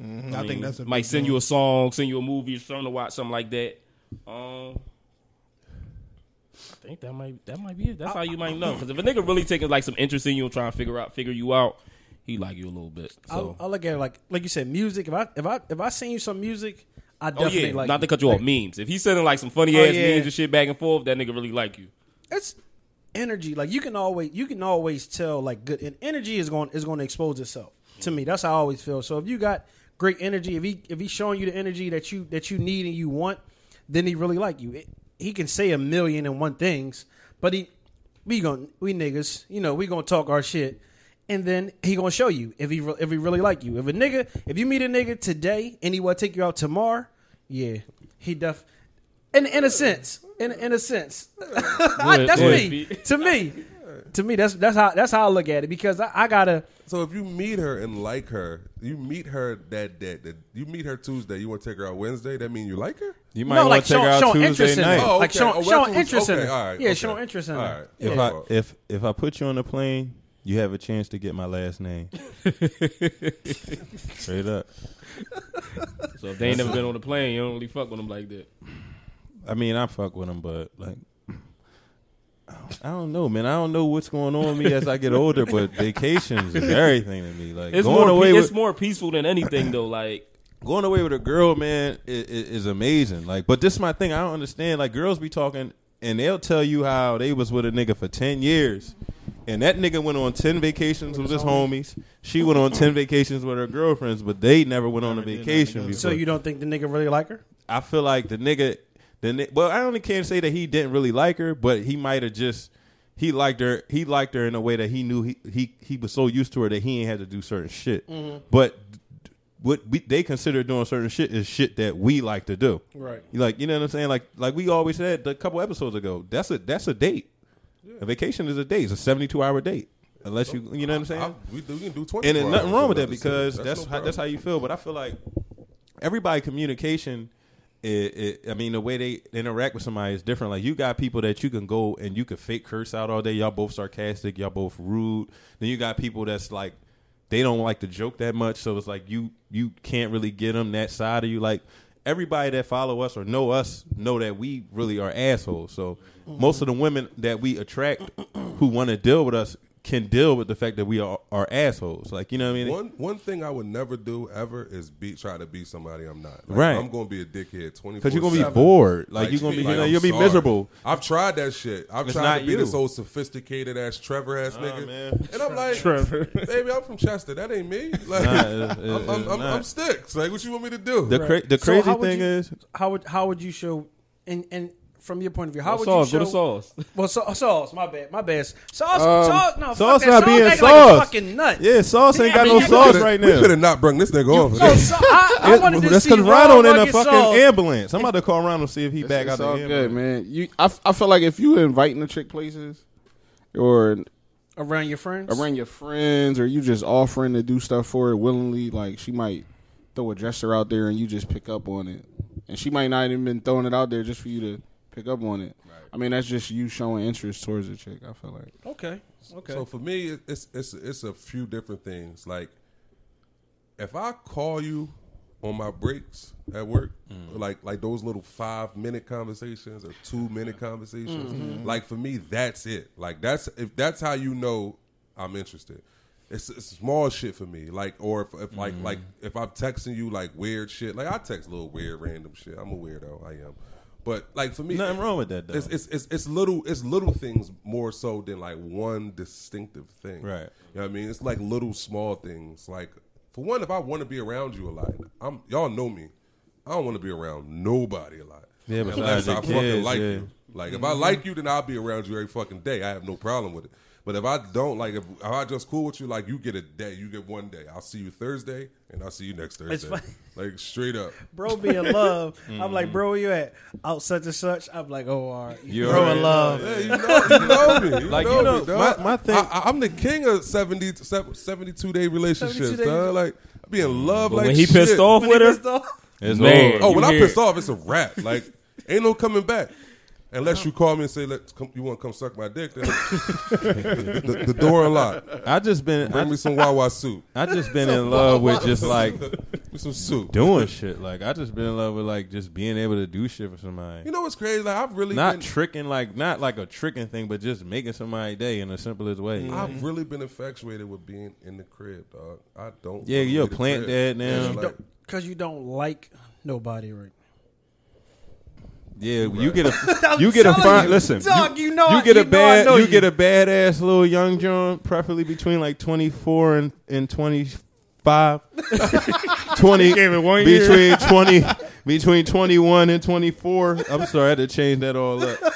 Mm-hmm. I, think that's a might send deal. you a song, send you a movie, something to watch, something like that. Um, I think that might that might be it. That's how you might know. Because if a nigga really taking like some interest in you and trying to figure out figure you out, he like you a little bit. So I, I look at it like like you said, music. If I if I if I send you some music, I oh definitely yeah, like. not to cut you off. Memes. If he's sending like some funny Oh, ass yeah. memes and shit back and forth, that nigga really like you. It's energy. Like you can always you can always tell like good and energy is going is going to expose itself. To me, that's how I always feel. So if you got great energy, if he if he's showing you the energy that you that you need and you want, then he really like you. It- he can say a million and one things, but he we going we niggas, you know, we gonna talk our shit. And then he gonna show you if he re- if he really like you. If a nigga, if you meet a nigga today and he want to take you out tomorrow, yeah, he def. In in a sense, in in a sense, that's me. To me, to me, that's that's how that's how I look at it because I, I gotta. So if you meet her and like her, you meet her that that, that you meet her Tuesday, you want to take her out Wednesday. That mean you like her? You might no, want like to take showing, her out showing Tuesday interest in night. her. Oh, like okay. showing, Oh, showing that's what- interest in her. all right, yeah, okay. showing interest in All her. right. Yeah. If I if if I put you on a plane, you have a chance to get my last name. Straight up. So if they ain't never been on a plane, you don't really fuck with them like that. I mean, I fuck with them, but like, I don't know, man. I don't know what's going on with me as I get older, but vacations is everything to me. Like It's going more away pe- with it's more peaceful than anything though. Like going away with a girl, man, is, is amazing. Like, but this is my thing. I don't understand. Like, girls be talking, and they'll tell you how they was with a nigga for ten years, and that nigga went on ten vacations with his homies. She went on ten vacations with her girlfriends, but they never went on a vacation. Before. So you don't think the nigga really like her? I feel like the nigga, the ni- well, I only can't say that he didn't really like her, but he might have just he liked her. He liked her in a way that he knew he he he was so used to her that he ain't had to do certain shit. Mm-hmm. But what we, they consider doing certain shit is shit that we like to do. Right. Like you know what I'm saying? Like like we always said a couple episodes ago. That's a that's a date. A vacation is a date. It's a 72 hour date. Unless you you know what I'm saying? I, we, do- we can do twenty. and there's nothing wrong with that because no that's how, that's how you feel. But I feel like everybody communication. It, it, I mean, the way they interact with somebody is different. Like you got people that you can go and you can fake curse out all day. Y'all both sarcastic. Y'all both rude. Then you got people that's like they don't like to joke that much. So it's like you you can't really get them that side of you. Like everybody that follow us or know us know that we really are assholes. So most of the women that we attract who want to deal with us can deal with the fact that we are, are assholes. Like you know what I mean? One one thing I would never do ever is be try to be somebody I'm not. Like, Right. I'm gonna be a dickhead twenty. Because you're gonna be bored. Like, you're gonna be, you know, you'll be miserable. I've tried that shit. I've It's tried not to be you. this old sophisticated ass Trevor ass nigga, man. and I'm like, Trevor. baby, I'm from Chester. That ain't me. Like, Nah, it- it- I'm, I'm, I'm. I'm sticks. Like, what you want me to do? The cra- the crazy how would thing you- is, How would how would you show and and from your point of view, how would sauce, you go show to sauce. Well, sa- sauce. My bad. My bad. Sauce. Um, sauce. No, sauce fuck that. not being acting sauce. Like a fucking nut. yeah, sauce ain't got I no mean, you sauce Coulda- right We now. could have not brung this nigga on for No, so, I, I wanted to That's see because Ronald in a fucking sauce. ambulance. I'm about to call Ronald see if he back it's out the all ambulance. good, man. You, I, f- I feel like if you inviting the chick places, or around your friends. around your friends, or you just offering to do stuff for her willingly, like she might throw a dresser out there and you just pick up on it, and she might not even been throwing it out there just for you to pick up on it. I mean, that's just you showing interest towards the chick. I feel like. Okay. Okay. So for me, it's it's it's a few different things. Like if I call you on my breaks at work, mm. like like those little five minute conversations or two minute conversations, mm-hmm. like for me, that's it. Like that's if that's how you know I'm interested. It's, it's small shit for me, like or if, if like mm. like if I'm texting you like weird shit, like I text little weird random shit. I'm a weirdo, I am. But like for me, Nothing wrong with that, though. It's, it's it's it's little it's little things more so than like one distinctive thing. Right. You know what I mean? It's like little small things. Like for one, if I want to be around you a lot, I'm y'all know me. I don't want to be around nobody a lot. Yeah, unless I fucking kids, like yeah. you. Like if I mm-hmm. like you, then I'll be around you every fucking day. I have no problem with it. But if I don't like, if, if I just cool with you, like you get a day, you get one day. I'll see you Thursday, and I'll see you next Thursday. funny. Like straight up. Bro be in love. I'm like, mm-hmm. bro, where you at? Out such and such. I'm like, oh, all right. You bro already in love. Yeah, you know, you know me. You Like, know, you know, me, dog. my- my thing- I, I'm the king of 70, 72 day relationships, 72 days. dog. Like I be in love. But like when he shit. pissed off When with he her, pissed off, It's Man. over. Oh, when I pissed off, it's a wrap. Like ain't no coming back. Unless you call me and say, "Let's come, you want to come suck my dick?" Then the, the door unlocked. I just been Bring I, me some Wawa soup. I just been in love with just like With some soup. doing shit. Like I just been in love with like just being able to do shit for somebody. You know what's crazy? Like I've really Not been, tricking, like not like a tricking thing, but just making somebody day in the simplest way. Mm-hmm. I've really been infatuated with being in the crib, dog. I don't. Yeah, you're a plant crib. dad now. It's like- because you don't like nobody, right? Yeah, you get a you get a fine. you, Listen, dog, you know you get a you know bad you you. get a badass little young John, preferably between like twenty four and and twenty five. Twenty Gave it one year. between twenty between twenty one and twenty four. I'm sorry, I had to change that all up.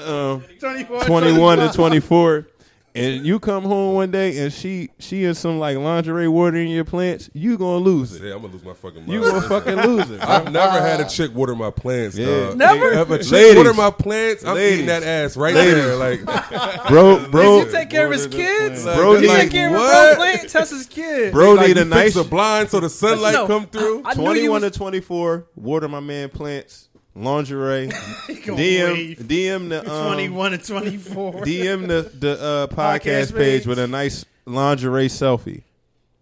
Um, 21 to 24 and you come home one day and she she in some like lingerie watering your plants you gonna lose it Yeah, I'm gonna lose my fucking mind. you gonna fucking lose it. I've never had a chick water my plants, Yeah. dog. Never? If a chick Ladies. water my plants, I'm Ladies. eating that ass right Ladies. there. Like, bro bro Does he take care of his kids? Bro, Does he like, take care of what? his plant? Test his kid. bro like need a you fix nice a blind so the sunlight No, come through. I knew 21 you to 24 water my man plants lingerie dm dm the um, 21 and 24. dm the the uh, podcast, Podcast page page. with a nice lingerie selfie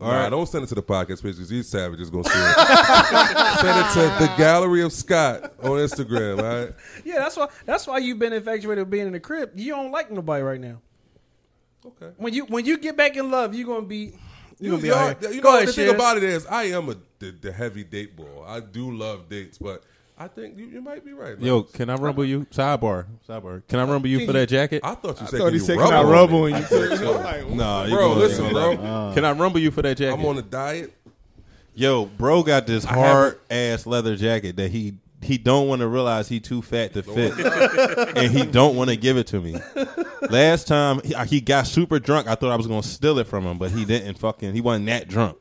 All right, don't send it to the podcast page because these savages gonna see it. send it to the Gallery of Scott on Instagram. All right. yeah, that's why. That's why you've been infatuated with being in the crib. You don't like nobody right now. Okay. When you when you get back in love, you're gonna be You're gonna be. y'all- out here. you Go know, ahead, the thing about it is, I am a the, the heavy date boy. I do love dates, but I think you, you might be right. Like, yo can i rumble you sidebar sidebar can i uh, rumble you for that jacket I thought you said thought can he you said, rub "Can I on rub me?" on you?" too? Nah, you Bro, gonna- listen, bro. gonna- Can I rumble you for that jacket? I'm on a diet. Yo, bro got this hard ass leather jacket that he he don't want to realize he too fat to fit, and he don't want to give it to me. Last time he, he got super drunk, I thought I was gonna steal it from him, but he didn't. Fucking, he wasn't that drunk.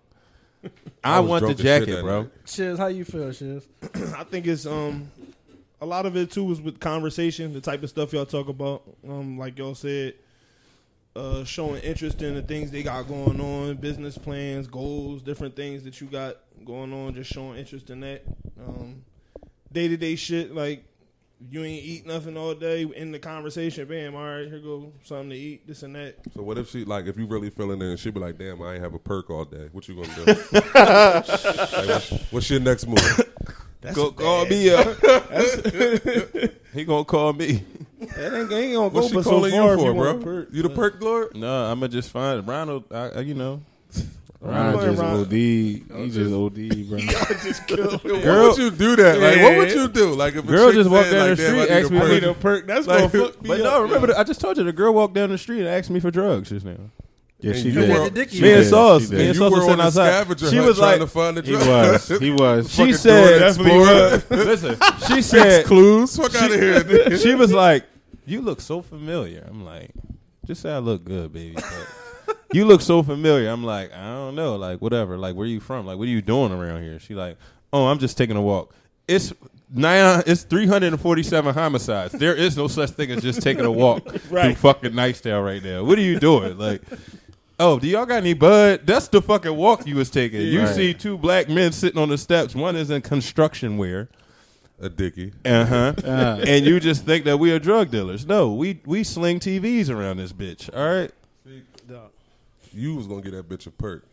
I, was want the drunk as shit jacket, that bro. night. Shiz, how you feel, Shiz? I think it's um a lot of it too is with conversation, the type of stuff y'all talk about. Um, like y'all said, uh, showing interest in the things they got going on, business plans, goals, different things that you got going on. Just showing interest in that. Um, day to day shit like. You ain't eat nothing all day in the conversation. Bam, all right, here go something to eat, this and that. So what if she like if you really feeling it and she be like, damn, I ain't have a perk all day. What you gonna do? like, what's, what's your next move? Go call me up. he gonna call me. That ain't, ain't gonna What's go she but so calling far you if for, want a bro? perk. You the perk lord? No, I'm gonna just find Ronald. I, I- you know, Ron Ron- just Ron- OD. He just OD, bro. Why would you do that? Like, what would you do? Like, if a Girl just walked down like, the I street, need asked me perk. for Need a perk. That's Like, gonna fuck me but up. no, remember, the, I just told you the girl walked down the street and asked me for drugs just now. Yeah, she did. were- the She Me and did. Sauce, She me did. and Sauce were was sitting outside. She hunt was trying like, to find the He drugs. was. He was. she said, Definitely was. listen, she said, Clues? Fuck out of here. she was like, "You look so familiar." I'm like, "Just say I look good, baby." But you look so familiar. I'm like, I don't know, like whatever. Like, where are you from? Like, what are you doing around here? She like, oh, I'm just taking a walk. It's nine. It's 347 homicides. There is no such thing as just taking a walk through Right. fucking Nightdale right now. What are you doing? Like. Oh, do y'all got any bud? That's the fucking walk you was taking. You Right. see two black men sitting on the steps. One is in construction wear. A dickie. Uh huh. Ah. and you just think that we are drug dealers. No, we we sling TVs around this bitch. All right. You was gonna get that bitch a perk.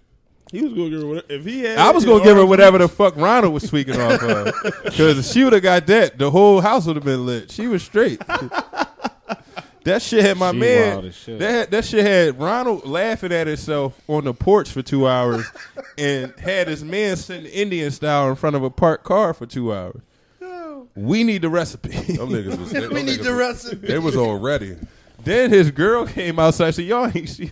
He was gonna give her whatever. If he had, I was gonna give her whatever the fuck Ronald was tweaking off of, because if she would have got that. The whole house would have been lit. She was straight. That shit had my She man. as shit. That that shit had Ronald laughing at himself on the porch for two hours, and had his man sitting Indian style in front of a parked car for two hours. Oh. We need the recipe. Them niggas was. them We need niggas the was- recipe. They was already. Then his girl came outside. So y'all ain't see.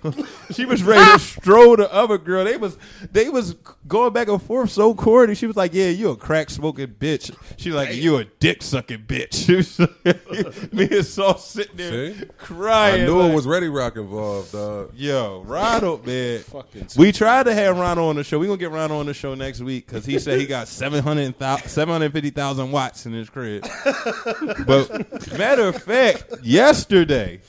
She was ready to stroll the other girl. They was they was going back and forth so corny. She was like, "Yeah, you a crack smoking bitch." She like, "You a dick sucking bitch." She was like- Me and Saul sitting there See? crying. I knew like, it was Ready Rock involved, dog. Yo, Ronald, man. Fucking We tried to have Ronald on the show. We gonna get Ronald on the show next week because he said he got 700,000 750,000 watts in his crib. but matter of fact, yesterday,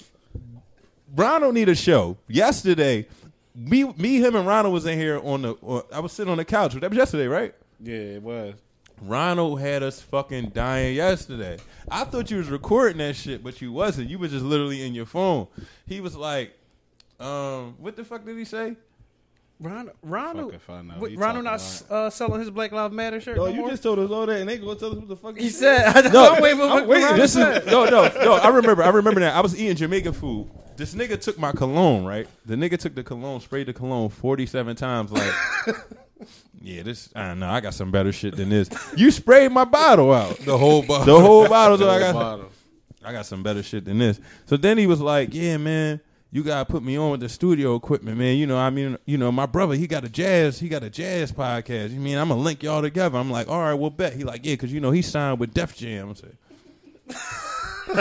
Ronald need a show. Yesterday, me, me, him, and Ronald was in here on the. On, I was sitting on the couch. That was yesterday, right? Yeah, it was. Ronald had us fucking dying yesterday. I thought you was recording that shit, but you wasn't. You was just literally in your phone. He was like, um, what the fuck did he say? Ronald, Ronald, Fuck if I know. what, He Ronald talking not uh, selling his Black Lives Matter shirt. Yo, no you more? just told us all that, and they go tell us what the fuck he said. I'm waiting for what Ronald This said. is no, no, no. I remember. I remember that. I was eating Jamaican food. This nigga took my cologne, right? The nigga took the cologne, sprayed the cologne forty-seven times. Like, yeah, this. I don't know. I got some better shit than this. You sprayed my bottle out. The whole bottle. The whole bottle. So I got. Bottom. I got some better shit than this. So then he was like, "Yeah, man, you gotta put me on with the studio equipment, man. You know, I mean, you know, my brother, he got a jazz, he got a jazz podcast. You mean I'm gonna link y'all together? I'm like, all right, well, bet. He like, yeah, because you know he signed with Def Jam. All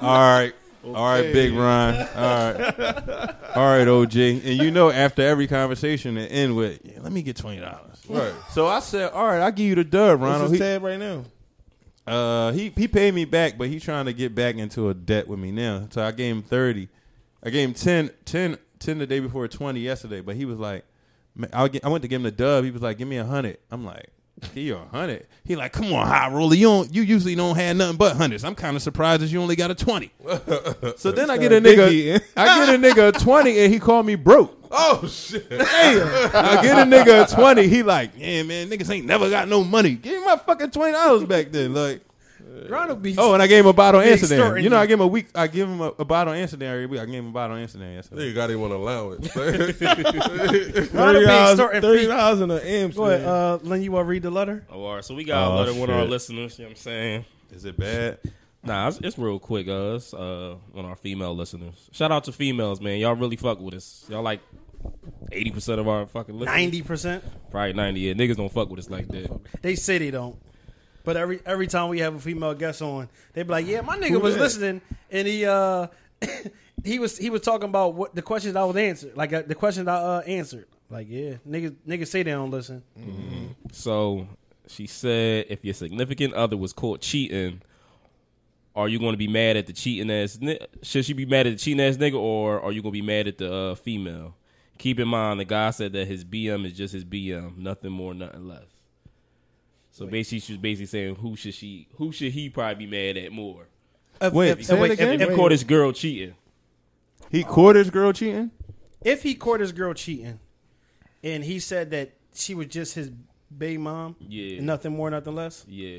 right. All right, Big Ron. All right, all right, OG. And you know, after every conversation, it end with, yeah, "Let me get twenty dollars." Right. So I said, "All right, I'll give you the dub, What's Ronald." his He- tab right now? Uh, he he paid me back, but he's trying to get back into a debt with me now. So I gave him thirty. I gave him 10, 10, 10 the day before, twenty yesterday. But he was like, I, I went to give him the dub. He was like, give me a hundred. I'm like, give you a hundred. He like, come on, high roller. You don't. You usually don't have nothing but hundreds. I'm kind of surprised that you only got a twenty. so then I get a nigga, I get a nigga a twenty, and he called me broke. Oh shit. Damn. I get a nigga a twenty. He like, yeah, man, niggas ain't never got no money. Give me my fucking twenty dollars back then. Like. Ronald be. Oh, and I gave him a bottle of Big Amsterdam. You know, I give him a week. I give him a, a bottle of Amsterdam every week. I gave him a bottle of Amsterdam yesterday. Nigga got him on allowance. Ronald Thirty be dollars. starting Thirty free. dollars in the Amps. Go ahead, uh, Len. You want to read the letter? Oh, all right. So we got Oh, a letter with our shit. listeners. You know what I'm saying? Is it bad? Nah, it's, it's real quick, us. Uh, on our female listeners. Shout out to females, man. Y'all really fuck with us. Y'all like eighty percent of our fucking listeners. Ninety percent. probably ninety. Yeah, niggas don't fuck with us like that. They say they don't. But every every time we have a female guest on, they be like, "Yeah, my nigga was that? listening, and he uh he was he was talking about what the questions I was answered, like uh, the questions I uh, answered. Like, yeah, niggas niggas say they don't listen. So she said, if your significant other was caught cheating, are you going to be mad at the cheating ass? Ni- should she be mad at the cheating ass nigga, or are you going to be mad at the uh, female? Keep in mind, the guy said that his BM is just his BM, nothing more, nothing less. So basically, she was basically saying who should she, who should he probably be mad at more? If, Wait, if, say wait, if, If if, caught his girl cheating, He caught his girl cheating. if he caught his girl cheating, and he said that she was just his baby mom, Yeah. and nothing more, nothing less. yeah.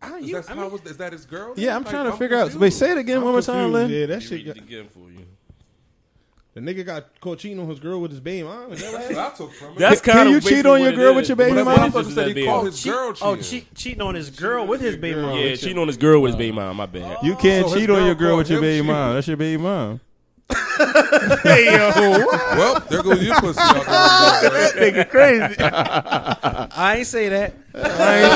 Ah, Is, you- that I mean, was, is that his girl? Yeah, I'm Like, trying to figure out. confused. Wait, say it again one more time, Confused. Lynn. Yeah, that Let me shit. read it again for you. The nigga got caught cheating on his girl with his baby mom. Is that That's what I took from it. That's Can kind you of cheat on your girl with your baby But mom? that motherfucker said he called his cheat- girl oh, cheating. cheat, cheating on his girl with his baby mom. Yeah, cheating on his girl with his baby mom. My bad. You can't cheat on your girl with your baby mom. That's your baby mom. Hey yo! well, there goes your pussy out there. nigga crazy. I ain't say that. I ain't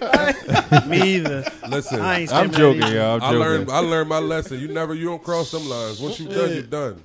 stamping that. Me either. Listen, I ain't I'm joking, y'all. I'm I joking. learned. I learned my lesson. You never. You don't cross them lines. Once you done, you're done.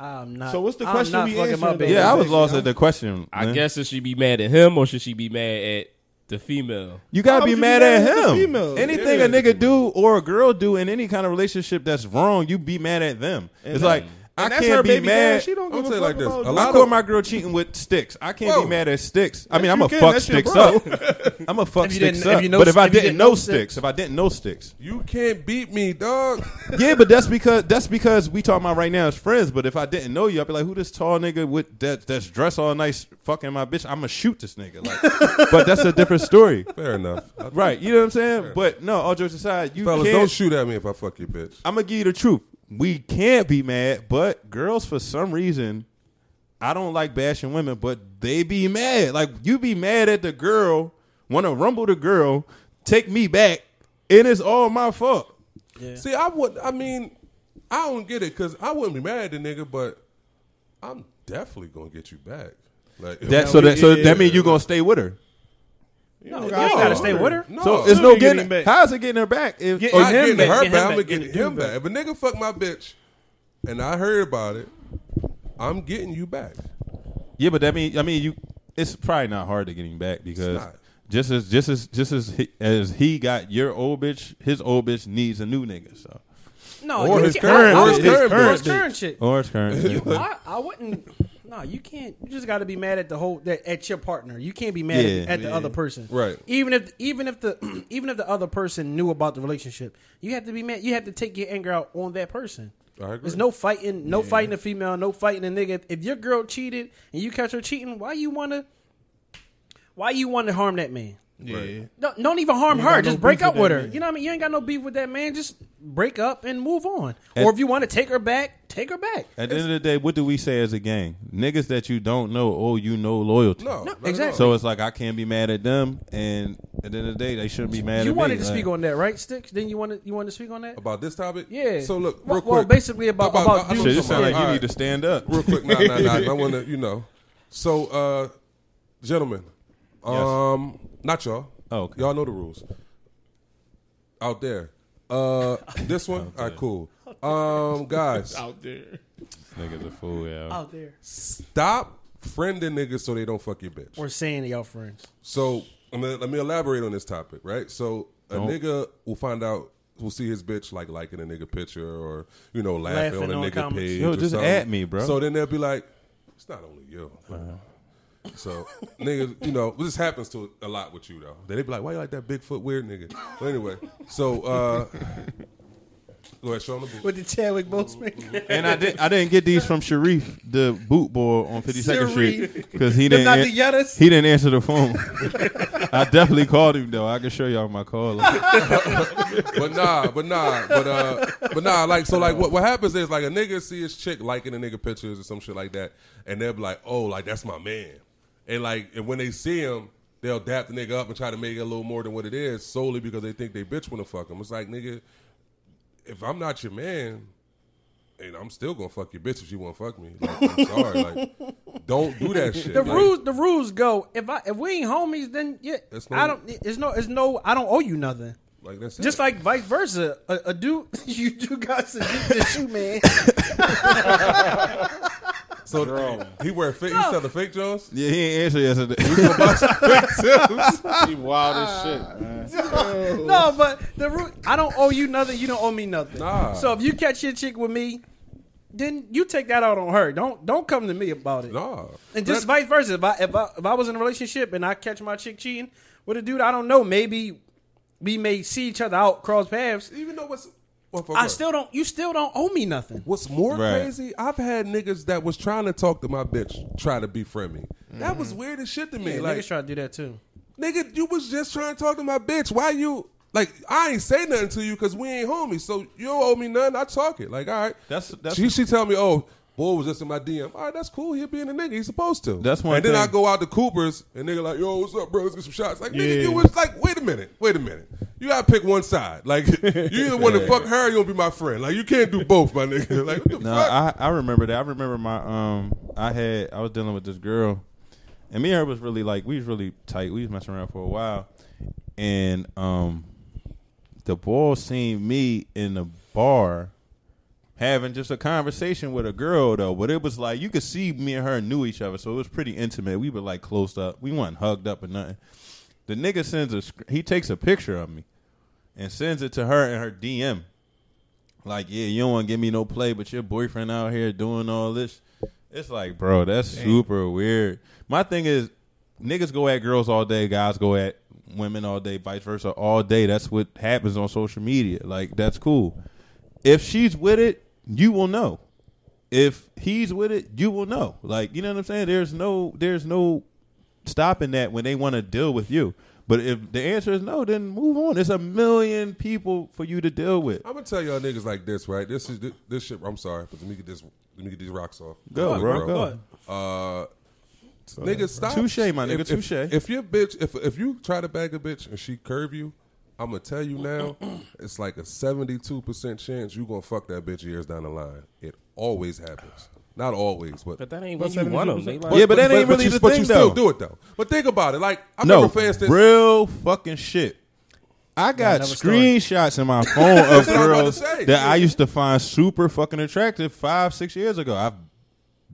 I'm not. So what's the I'm question not we fucking my answering, baby. yeah, I was Exactly, lost huh? at the question. I Lynn. guess should she be mad at him or should she be mad at the female? You gotta How be would you mad, be at, mad at the him. female? Anything Yeah. a nigga do or a girl do in any kind of relationship that's wrong, you be mad at them. it's like I that's can't her be baby mad. dad. She don't I'm give gonna a say fuck like this. about A I lot caught of- my girl cheating with sticks. I can't Whoa. be mad at sticks. I mean, I'm a can. fuck That's your sticks bro. up. I'm a fuck If you sticks didn't- if up. you know- but if I if you didn't didn't know know sticks, sticks. if I didn't know sticks, You can't beat me, dog. yeah, but that's because that's because we talking about right now as friends. But if I didn't know you, I'd be like, who this tall nigga with that that's dressed all nice, fucking my bitch? I'ma shoot this nigga. Like, but that's a different story, Fair enough. Right? You know what I'm saying? But no, all jokes aside, you Fellas, can't. don't shoot at me if I fuck your bitch. I'm gonna give you the truth. We can't be mad, but girls for some reason, I don't like bashing women, but they be mad. Like you be mad at the girl, want to rumble the girl, take me back, and it's all my fault. See, I would. I mean, I don't get it because I wouldn't be mad at the nigga, but I'm definitely gonna get you back. Like That so that so that means you gonna stay with her. No, you ain't gotta stay with her. No, So it's no getting getting. back. How's it getting her back? If, Get- or not him getting back, her get back. I'm back, gonna get get the dude him back. If a nigga fuck my bitch, and I heard about it, I'm getting you back. yeah, but that mean I mean you. It's probably not hard to get him back because just as just as just as he, as he got your old bitch, his old bitch needs a new nigga. So No, Or his can't- current- I- I or his wouldn't- current or his current shit. or his current. I, I wouldn't. No, you can't. You just got to be mad at the whole that at your partner. You can't be mad Yeah. at, at the other person, Right. Even if even if the even if the other person knew about the relationship, you have to be mad. You have to take your anger out on that person. I agree. There's no fighting, no fighting a female, no fighting a nigga. If, if your girl cheated and you catch her cheating, why you wanna? Why you want to harm that man? Yeah. Don't, don't even harm her. got no Just break up with with her. man. You know what I mean? You ain't got no beef with that man. Just break up and move on. And- or if you want to take her back, take her back. At the end of the day, what do we say as a gang? Niggas that you don't know oh, you know loyalty. no, No, not at all. exactly. So it's like I can't be mad at them, and at the end of the day, they shouldn't be mad you at wanted me. to Like, speak on that, right, Sticks? Then you wanted you wanted to speak on that? about this topic. Yeah. So look, Well- real well, quick. basically about- about I know Shit, dudes it sound like you All need to stand up. real quick. Nah, nah, nah. I want to, you know. So, uh, gentlemen, um, not y'all. Oh, okay. Y'all know the rules. Out there. Uh, this one. All right, cool. Um, guys, Out there. Niggas a fool, yeah. Out there. stop friending niggas so they don't fuck your bitch. Or saying to y'all friends. So I'm gonna, let me elaborate on this topic, right? So a Don't. nigga will find out, will see his bitch like liking a nigga picture or you know laughing, Laughing on a on nigga comments. page. Yo, or just something. add me, bro. So then they'll be like, it's not only you. So niggas, you know, this happens to a lot with you though. They'd be like, why you like that Bigfoot weird nigga? But anyway, so uh, go ahead, show them the boot. With the Chadwick Boseman. And I did. I didn't get these from Sharif, the boot boy on 52nd Street, because he didn't. not an- the he didn't answer the phone. I definitely called him though. I can show y'all my call. but nah, but nah, but uh, but nah. Like so, like what what happens is like a nigga see his chick liking a nigga pictures or some shit like that, and they'll be like, oh, like that's my man, and like and when they see him, they'll dap the nigga up and try to make it a little more than what it is solely because they think they bitch wanna fuck him. It's like nigga, if I'm not your man. And I'm still gonna fuck your bitch if she wanna fuck me. Like, I'm sorry, like, don't do that shit. The Like, rules, the rules go. If I if we ain't homies, then yeah, It's no- I don't. It's no, it's no. I don't owe you nothing. like that's Just it. like vice versa, a, a dude, you do got to do the shoe, man. so he wear fake. He sell the fake Jones. yeah, he ain't answer yesterday. He wild as shit, man. no, but the root, I don't owe you nothing. You don't owe me nothing. Nah. So if you catch your chick with me, then you take that out on her. Don't don't come to me about it. Nah, And just That- vice versa. If I, if I if I was in a relationship and I catch my chick cheating with a dude I don't know, maybe we may see each other out, cross paths. even though what's well, fuck I up. still don't. You still don't owe me nothing. What's more Right. crazy? I've had niggas that was trying to talk to my bitch, try to befriend me. That was mm-hmm. weird as shit to me. Yeah, like, niggas try to do that too. nigga, you was just trying to talk to my bitch. Why you? Like, I ain't say nothing to you because we ain't homies. So you don't owe me nothing. I talk it. Like, all right. That's- that's- she. She tell me, oh. Boy was just in my DM. All right, that's cool. He'll be in the nigga. He's supposed to. That's one And then. I go out to Cooper's and nigga like, yo, what's up, bro? Let's get some shots. Like, nigga, Yeah. you was like, wait a minute, wait a minute. You gotta pick one side. Like, you either want to fuck her, or you gonna be my friend. Like, you can't do both, my nigga. Like, what the No, fuck? I I remember that. I remember my um. I had I was dealing with this girl, and me and her was really like we was really tight. We was messing around for a while, and um, the boy seen me in the bar having just a conversation with a girl though. But it was like you could see me and her knew each other, so it was pretty intimate. We were like close up. We weren't hugged up or nothing. The nigga sends a he takes a picture of me and sends it to her in her DM. like, yeah, you don't want to give me no play, but your boyfriend out here doing all this. It's like, bro, that's super weird. My thing is, niggas go at girls all day, guys go at women all day, vice versa, all day. That's what happens on social media. Like, that's cool. If she's with it, you will know. If he's with it, you will know. Like, you know what I'm saying? There's no, there's no stopping that when they want to deal with you. But if the answer is no, then move on. There's a million people for you to deal with. I'm gonna tell y'all niggas like this, right? This is this, this shit. I'm sorry, but let me get this. Let me get these rocks off. Go, bro, go. Uh, nigga, stop. Touche, my nigga, If- if- touche. If, your bitch, if if you try to bag a bitch and she curve you, I'm gonna tell you now, it's like a 72 percent chance you gonna fuck that bitch years down the line. It always happens. Not always, but But that ain't But when you want them. 72%. Like, Yeah, but that ain't really you, the but thing, you still though. do it though. But think about it. Like I No, remember, for instance, real fucking shit. I got another story. screenshots in my phone of what I was about to girls that I used to find super fucking attractive five, six years ago. I've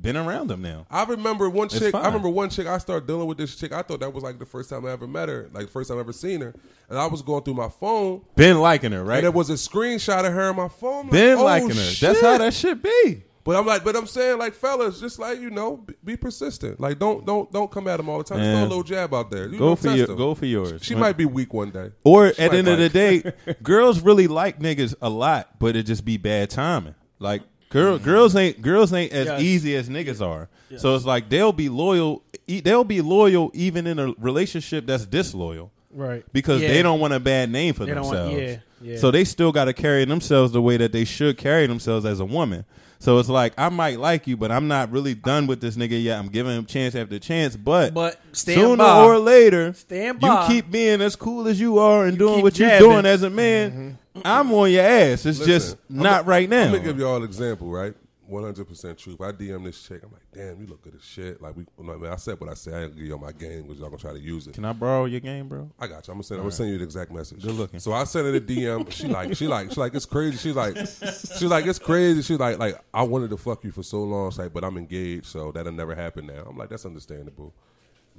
been around them now. I remember one It's chick. fine. I remember one chick. I started dealing with this chick. I thought that was like the first time I ever met her, like the first time I ever seen her. And I was going through my phone, Been liking her, right? and there was a screenshot of her on my phone. Like, Been oh, liking her. Shit. That's how that should be. But I'm like, but I'm saying, like, fellas, just like you know, be, be persistent. Like, don't don't don't come at him all the time. Just throw a little jab out there. You Go for your, go for yours. She might be weak one day. Or She at the end of the day, girls really like niggas a lot, but it just be bad timing. Like girl, mm. girls ain't girls ain't as Yes. easy as niggas are. So it's like they'll be loyal. They'll be loyal even in a relationship that's disloyal Right. because Yeah. they don't want a bad name for They themselves. want- yeah, yeah. So they still got to carry themselves the way that they should carry themselves as a woman. So it's like I might like you, but I'm not really done with this nigga yet. I'm giving him chance after chance, but But stand sooner by. or later, Stand by. you keep being as cool as you are and doing keep what you're doing as a man. Mm-hmm. I'm on your ass. It's just Listen, I'm not right now. I'm gonna give y'all an example, right? 100 percent truth. I DM this chick. I'm like, damn, you look good as shit. Like we, no, man, I said what I said. I ain't gonna give y'all my game because y'all gonna try to use it. Can I borrow your game, bro? I got you. I'm gonna send. I'm gonna send you the exact message. Good looking. So I sent her the DM. She like. She like. She like. It's crazy. She's like. She's like. It's crazy. She's like. Like I wanted to fuck you for so long. It's like, but I'm engaged, so that'll never happen now. I'm like, that's understandable.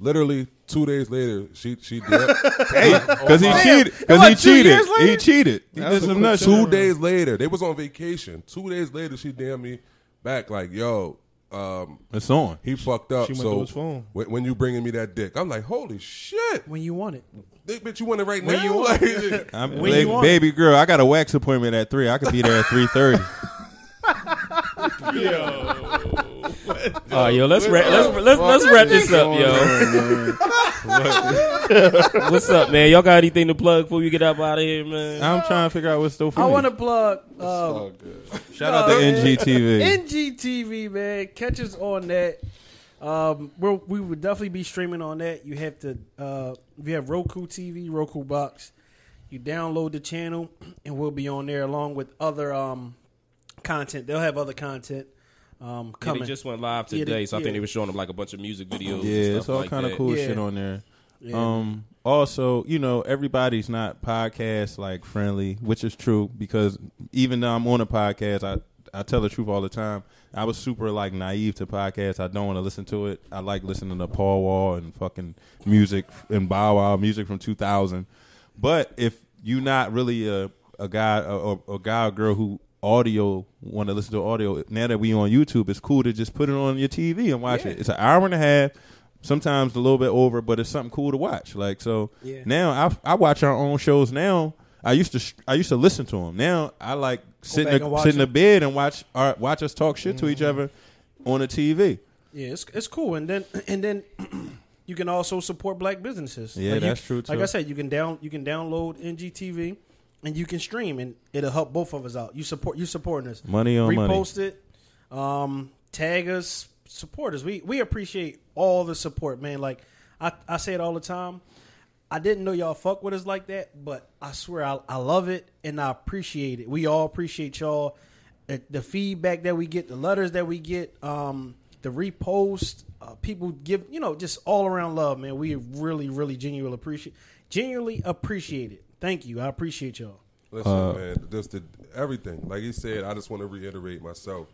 Literally two days later, she she did. Because oh he Oh, my- cheated. Because What, he two cheated. He cheated. He did some nuts. Two days later, they was on vacation. Two days later, she damn me back like, yo, um, It's on. he fucked up. She went so through his phone. When, when you bringing me that dick, I'm like, holy shit, When you want it. Dick, bitch, you want it right When now? you want Like, I'm, When ba- you want baby girl, I got a wax appointment at three. I could be there at three thirty. Oh, yo, let's wrap, let's let's let's wrap this up, yo. What's up, man? Y'all got anything to plug before we get up out of here, man? I'm trying to figure out what's still for I want to plug uh, Shout out to NGTV. NGTV, man. Catch us on that. Um, we're, we would definitely be streaming on that. You have to, uh, we have Roku TV, Roku Box. You download the channel, and we'll be on there along with other um, content. They'll have other content um, Yeah, coming. they just went live Yeah, today, they- so I yeah. think they were showing them like a bunch of music videos. Yeah, and it's all like kind of cool Yeah. shit on there. Yeah. Um, also, you know, everybody's not podcast like friendly, which is true because even though I'm on a podcast, I I tell the truth all the time. I was super like naive to podcasts. I don't want to listen to it. I like listening to Paul Wall and fucking music and Bow Wow music from 2000. But if you're not really a a guy a, a guy or girl who audio want to listen to audio, now that we on YouTube, it's cool to just put it on your TV and watch it. It's an hour and a half sometimes a little bit over, but it's something cool to watch. Like so, Yeah. now I I watch our own shows now. I used to sh- I used to listen to them. Now I like sit in, sit in the bed and watch our, watch us talk shit to each mm-hmm. other on the TV. Yeah, it's it's cool, and then and then you can also support black businesses. Yeah, you- that's true, Like. I said, you can down you can download NGTV, and you can stream, and it'll help both of us out. You support you supporting us. Money on money. Repost it, um, tag us, support us. We we appreciate all the support, man. Like I I say it all the time. I didn't know y'all fuck with us like that, but I swear I, I love it and I appreciate it. We all appreciate y'all. Uh, The feedback that we get, the letters that we get, um, the repost, uh, people give, you know, just all around love, man. We really, really genuinely appreciate, genuinely appreciate it. Thank you. I appreciate y'all. Listen, Uh, man, just the, everything. Like he said, I just want to reiterate myself.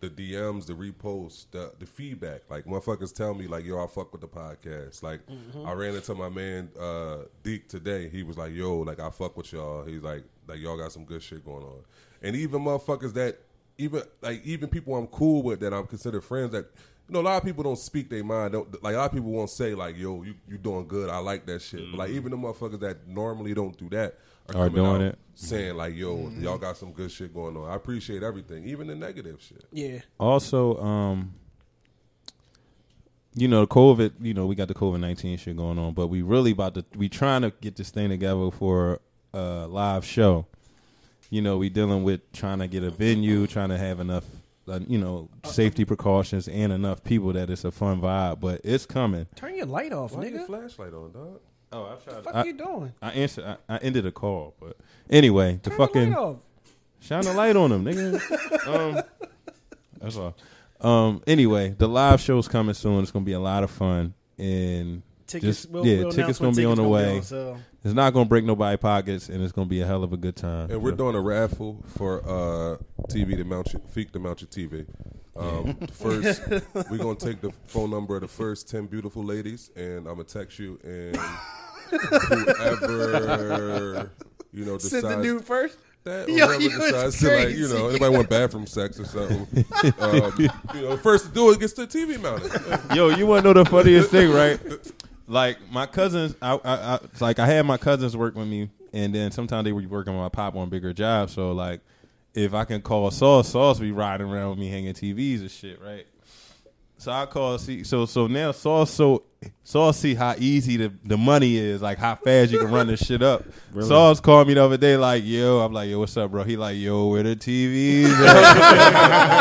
the DMs, the reposts, the the feedback. Like motherfuckers tell me like, yo, I fuck with the podcast. Like I ran into my man uh Deke today. He was like, yo, like I fuck with y'all. He's like, like y'all got some good shit going on. And even motherfuckers that even like even people I'm cool with that I'm considered friends that you know, a lot of people don't speak their mind. Don't, like a lot of people won't say like, "Yo, you you doing good. I like that shit." But like even the motherfuckers that normally don't do that Are coming doing it. saying like, "Yo, y'all got some good shit going on." I appreciate everything, even the negative shit. Yeah. Also, um, you know, COVID. You know, we got the COVID nineteen shit going on, but we really about to. We trying to get this thing together for a live show. You know, we dealing with trying to get a venue, trying to have enough, uh, you know, safety precautions and enough people that it's a fun vibe. But it's coming. Turn your light off, Why your nigga. flashlight on, dog? Oh, I tried. What the fuck I, you doing? I answered. I, I ended a call, but anyway, the Turn fucking. the light off. Shine a light on them, nigga. um, that's all. Um, anyway, the live show's coming soon. It's gonna be a lot of fun, and Tickets, just we'll, yeah, we'll tickets gonna when be on the way. on sale. It's not gonna break nobody pockets, and it's gonna be a hell of a good time. And we're doing a raffle for uh, TV to mount your feet to mount your TV. Um, first, we're gonna take the phone number of the first ten beautiful ladies, and I'm gonna text you, and whoever you know decides Send the nude first. that, or Yo, whoever you decides to like, you know, anybody want bathroom sex or something, um, you know, first to do it gets the TV mounted. Yo, you want to know the funniest thing, right? Like my cousins, I, I, I like I had my cousins work with me, and then sometimes they were working on my pop on bigger jobs. So like, if I can call Sauce, Sauce be riding around with me hanging TVs and shit, right? So I call see so so now Sauce so Sauce see how easy the, the money is, like how fast you can run this shit up. Sauce called me the other day, like, yo, I'm like, yo, what's up, bro? He like, yo, where the TVs? at?"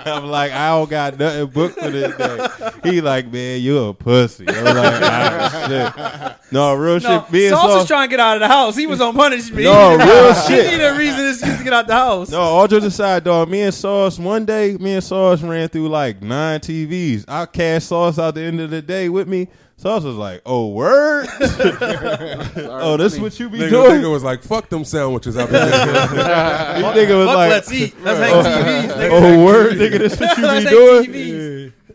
I'm like, I don't got nothing booked for this day. He like, man, you a pussy. I'm like, ah, shit. No, real No, shit. Me and Sauce was Sauce, trying to get out of the house. He was on punishment. No, He needed- real he shit. needed a reason to to get out the house. No, all jokes aside, dog. Me and Sauce, one day, me and Sauce ran through like nine TVs. I cashed Sauce out the end of the day with me. Sauce was like, "Oh, word! oh, this what you be Nigga, doing?" nigga was like, "Fuck them sandwiches." I've been making." You nigga was Fuck, like, let's eat. Let's hang TVs. Nigga. "Oh, word, nigga, this what you Let's be hang doing?"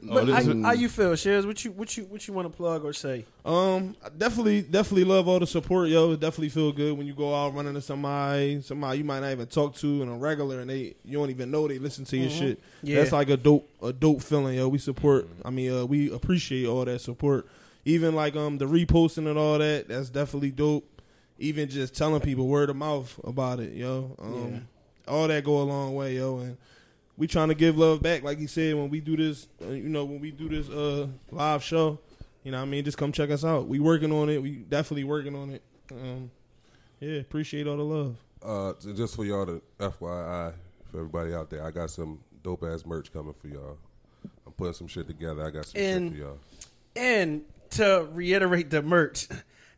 Oh, But this how you feel, Shares? What you what you what you want to plug or say? Um, I definitely, definitely love all the support, yo. It definitely feel good when you go out running to somebody, somebody you might not even talk to in a regular, and they you don't even know they listen to your shit. Yeah. That's like a dope, a dope feeling, yo. We support. I mean, uh, we appreciate all that support. Even like um the reposting and all that. That's definitely dope. Even just telling people word of mouth about it, yo. Um, all that go a long way, yo. And we trying to give love back, like he said when we do this. Uh, you know, when we do this uh live show. You know what I mean? Just come check us out. We working on it. We definitely working on it. Um, yeah, appreciate all the love. Uh, just for y'all to FYI for everybody out there, I got some dope ass merch coming for y'all. I'm putting some shit together. I got some And- shit for y'all. And to reiterate the merch,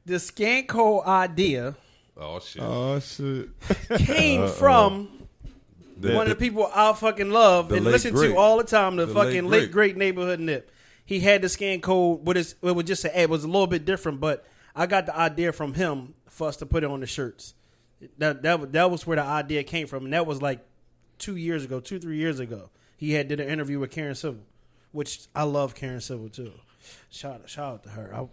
the scan code idea Oh shit! Oh shit! came from The- one the- of the people I fucking love and listen great. to all the time. The, The fucking late late great. great neighborhood nip. He had the scan code, but it's, it was just a, it was a little bit different. But I got the idea from him for us to put it on the shirts. That that that was where the idea came from, and that was like two years ago, two three years ago. He had did an interview with Karen Civil, which I love Karen Civil too. Shout shout out to her. I,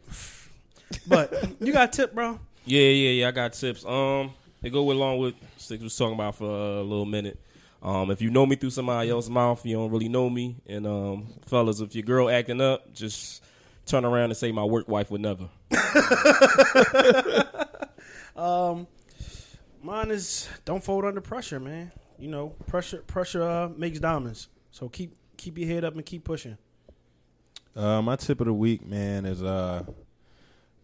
but you got a tip, bro. Yeah, yeah, yeah. I got tips. Um, they go along with Six was talking about for a little minute. Um, if you know me through somebody else's mouth, you don't really know me. And um, fellas, if your girl acting up, just turn around and say my work wife would never. Mine is don't fold under pressure, man. You know, pressure pressure uh, makes diamonds. So keep keep your head up and keep pushing. Uh, my tip of the week, man, is uh,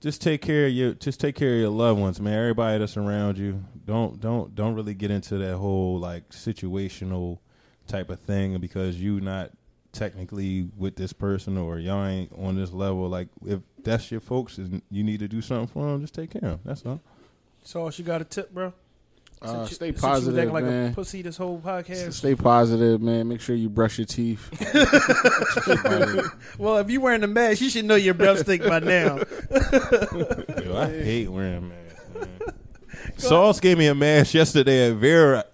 just take care of your just take care of your loved ones, man. Everybody that's around you. Don't don't don't really get into that whole like situational type of thing because you not technically with this person or y'all ain't on this level. Like if that's your folks and you need to do something for them, just take care of them. That's all. So she got a tip, bro. Uh, you- stay since you was positive, like man. a pussy this whole podcast. Stay positive, man. Make sure you brush your teeth. Well, if you wearing a mask, you should know your breath stink by now. Yo, I hate wearing masks. Man. Sauce gave me a mask yesterday at Vera.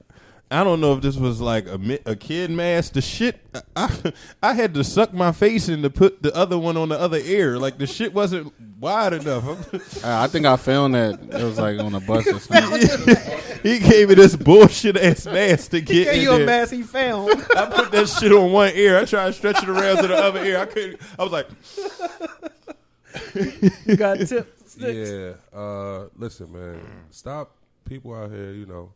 I don't know if this was like a a kid mask. The shit, I, I had to suck my face in to put the other one on the other ear. Like the shit wasn't wide enough. I I think I found that it was like on a bus or something. he gave me this bullshit ass mask to get Gave in you a mask he found. I put that shit on one ear. I tried to stretch it around to the other ear. I couldn't. I was like, you got tips. Yeah. Uh, listen, man. Stop people out here. You know,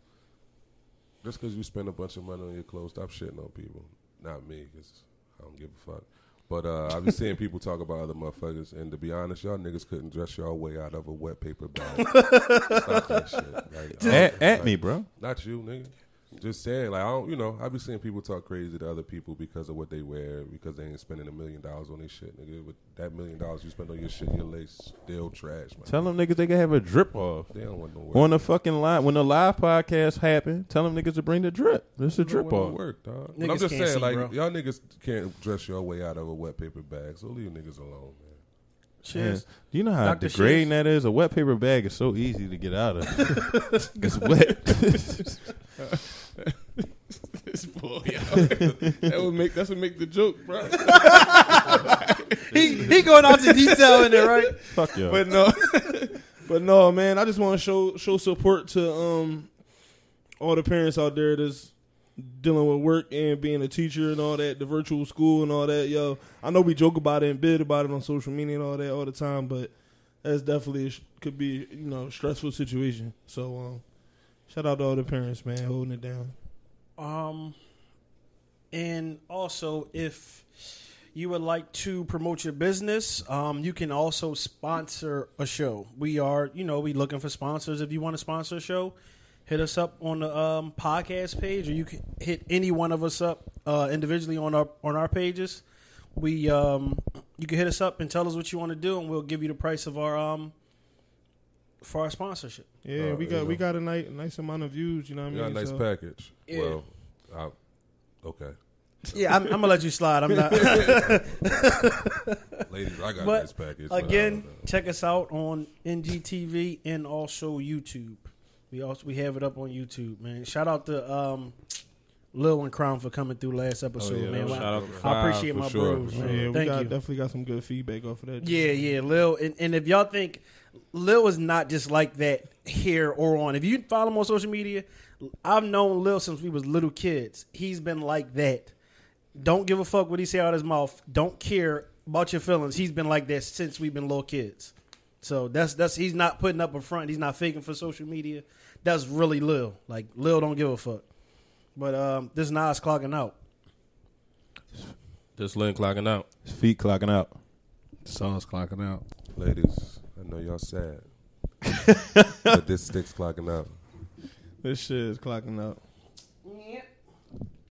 just because you spend a bunch of money on your clothes, stop shitting on people. Not me, because I don't give a fuck. But uh, I've been seeing people talk about other motherfuckers, and to be honest, y'all niggas couldn't dress y'all way out of a wet paper bag. Stop that shit. Like, at, at like, me, bro. Not you, nigga. Just saying, like I don't, you know, I be seeing people talk crazy to other people because of what they wear, because they ain't spending a million dollars on their shit, nigga. But that million dollars you spend on your shit, your lace still trash, man. Tell them niggas they can have a drip off. They don't want no work. On the fucking live, when the live podcast happened, tell them niggas to bring the drip. This a drip off. work, dog. But I'm just can't saying, see, like bro. y'all niggas can't dress your way out of a wet paper bag, so leave niggas alone, man. Man, Cheers. do you know how Dr. degrading Shiz? that is? A wet paper bag is so easy to get out of. it's wet. This boy, that would make that's what make the joke, bro. He he going out to detail in there, right? Fuck yo. But no, but no, man. I just want to show show support to um all the parents out there that's dealing with work and being a teacher and all that, the virtual school and all that. Yo, I know we joke about it and bid about it on social media and all that all the time, but that's definitely a could be you know stressful situation. So um, shout out to all the parents, man, holding it down. Um, and also, if you would like to promote your business, um, you can also sponsor a show. We are, you know, we looking for sponsors. If you want to sponsor a show, hit us up on the um, podcast page, or you can hit any one of us up uh, individually on our on our pages. We um, you can hit us up and tell us what you want to do, and we'll give you the price of our um for our sponsorship. Yeah, Uh, we you got know. we got a nice nice amount of views. You know what I You got a mean? nice So- package. Yeah. Well, I, okay, Yeah, I'm, I'm gonna let you slide. I'm not. ladies, I got a But, nice package. Again, check us out on NGTV and also YouTube. We also we have it up on YouTube, man. Shout out to um, Lil and Crown for coming through last episode, Oh, yeah, man. shout out to I appreciate my sure, bros, man. sure. Yeah, we Thank got you. definitely got some good feedback off of that. Yeah, yeah, Lil, and, and if y'all think Lil is not just like that here or on, if you follow him on social media, I've known Lil since we was little kids. He's been like that. Don't give a fuck what he say out of his mouth. Don't care about your feelings. He's been like that since we've been little kids. So that's that's he's not putting up a front. He's not faking for social media. That's really Lil. Like Lil don't give a fuck. But um, this Nas clocking out. Just Lynn clocking out. His feet clocking out. Sun's clocking out. ladies, I know y'all sad, but this stick's clocking out. This shit is clocking out.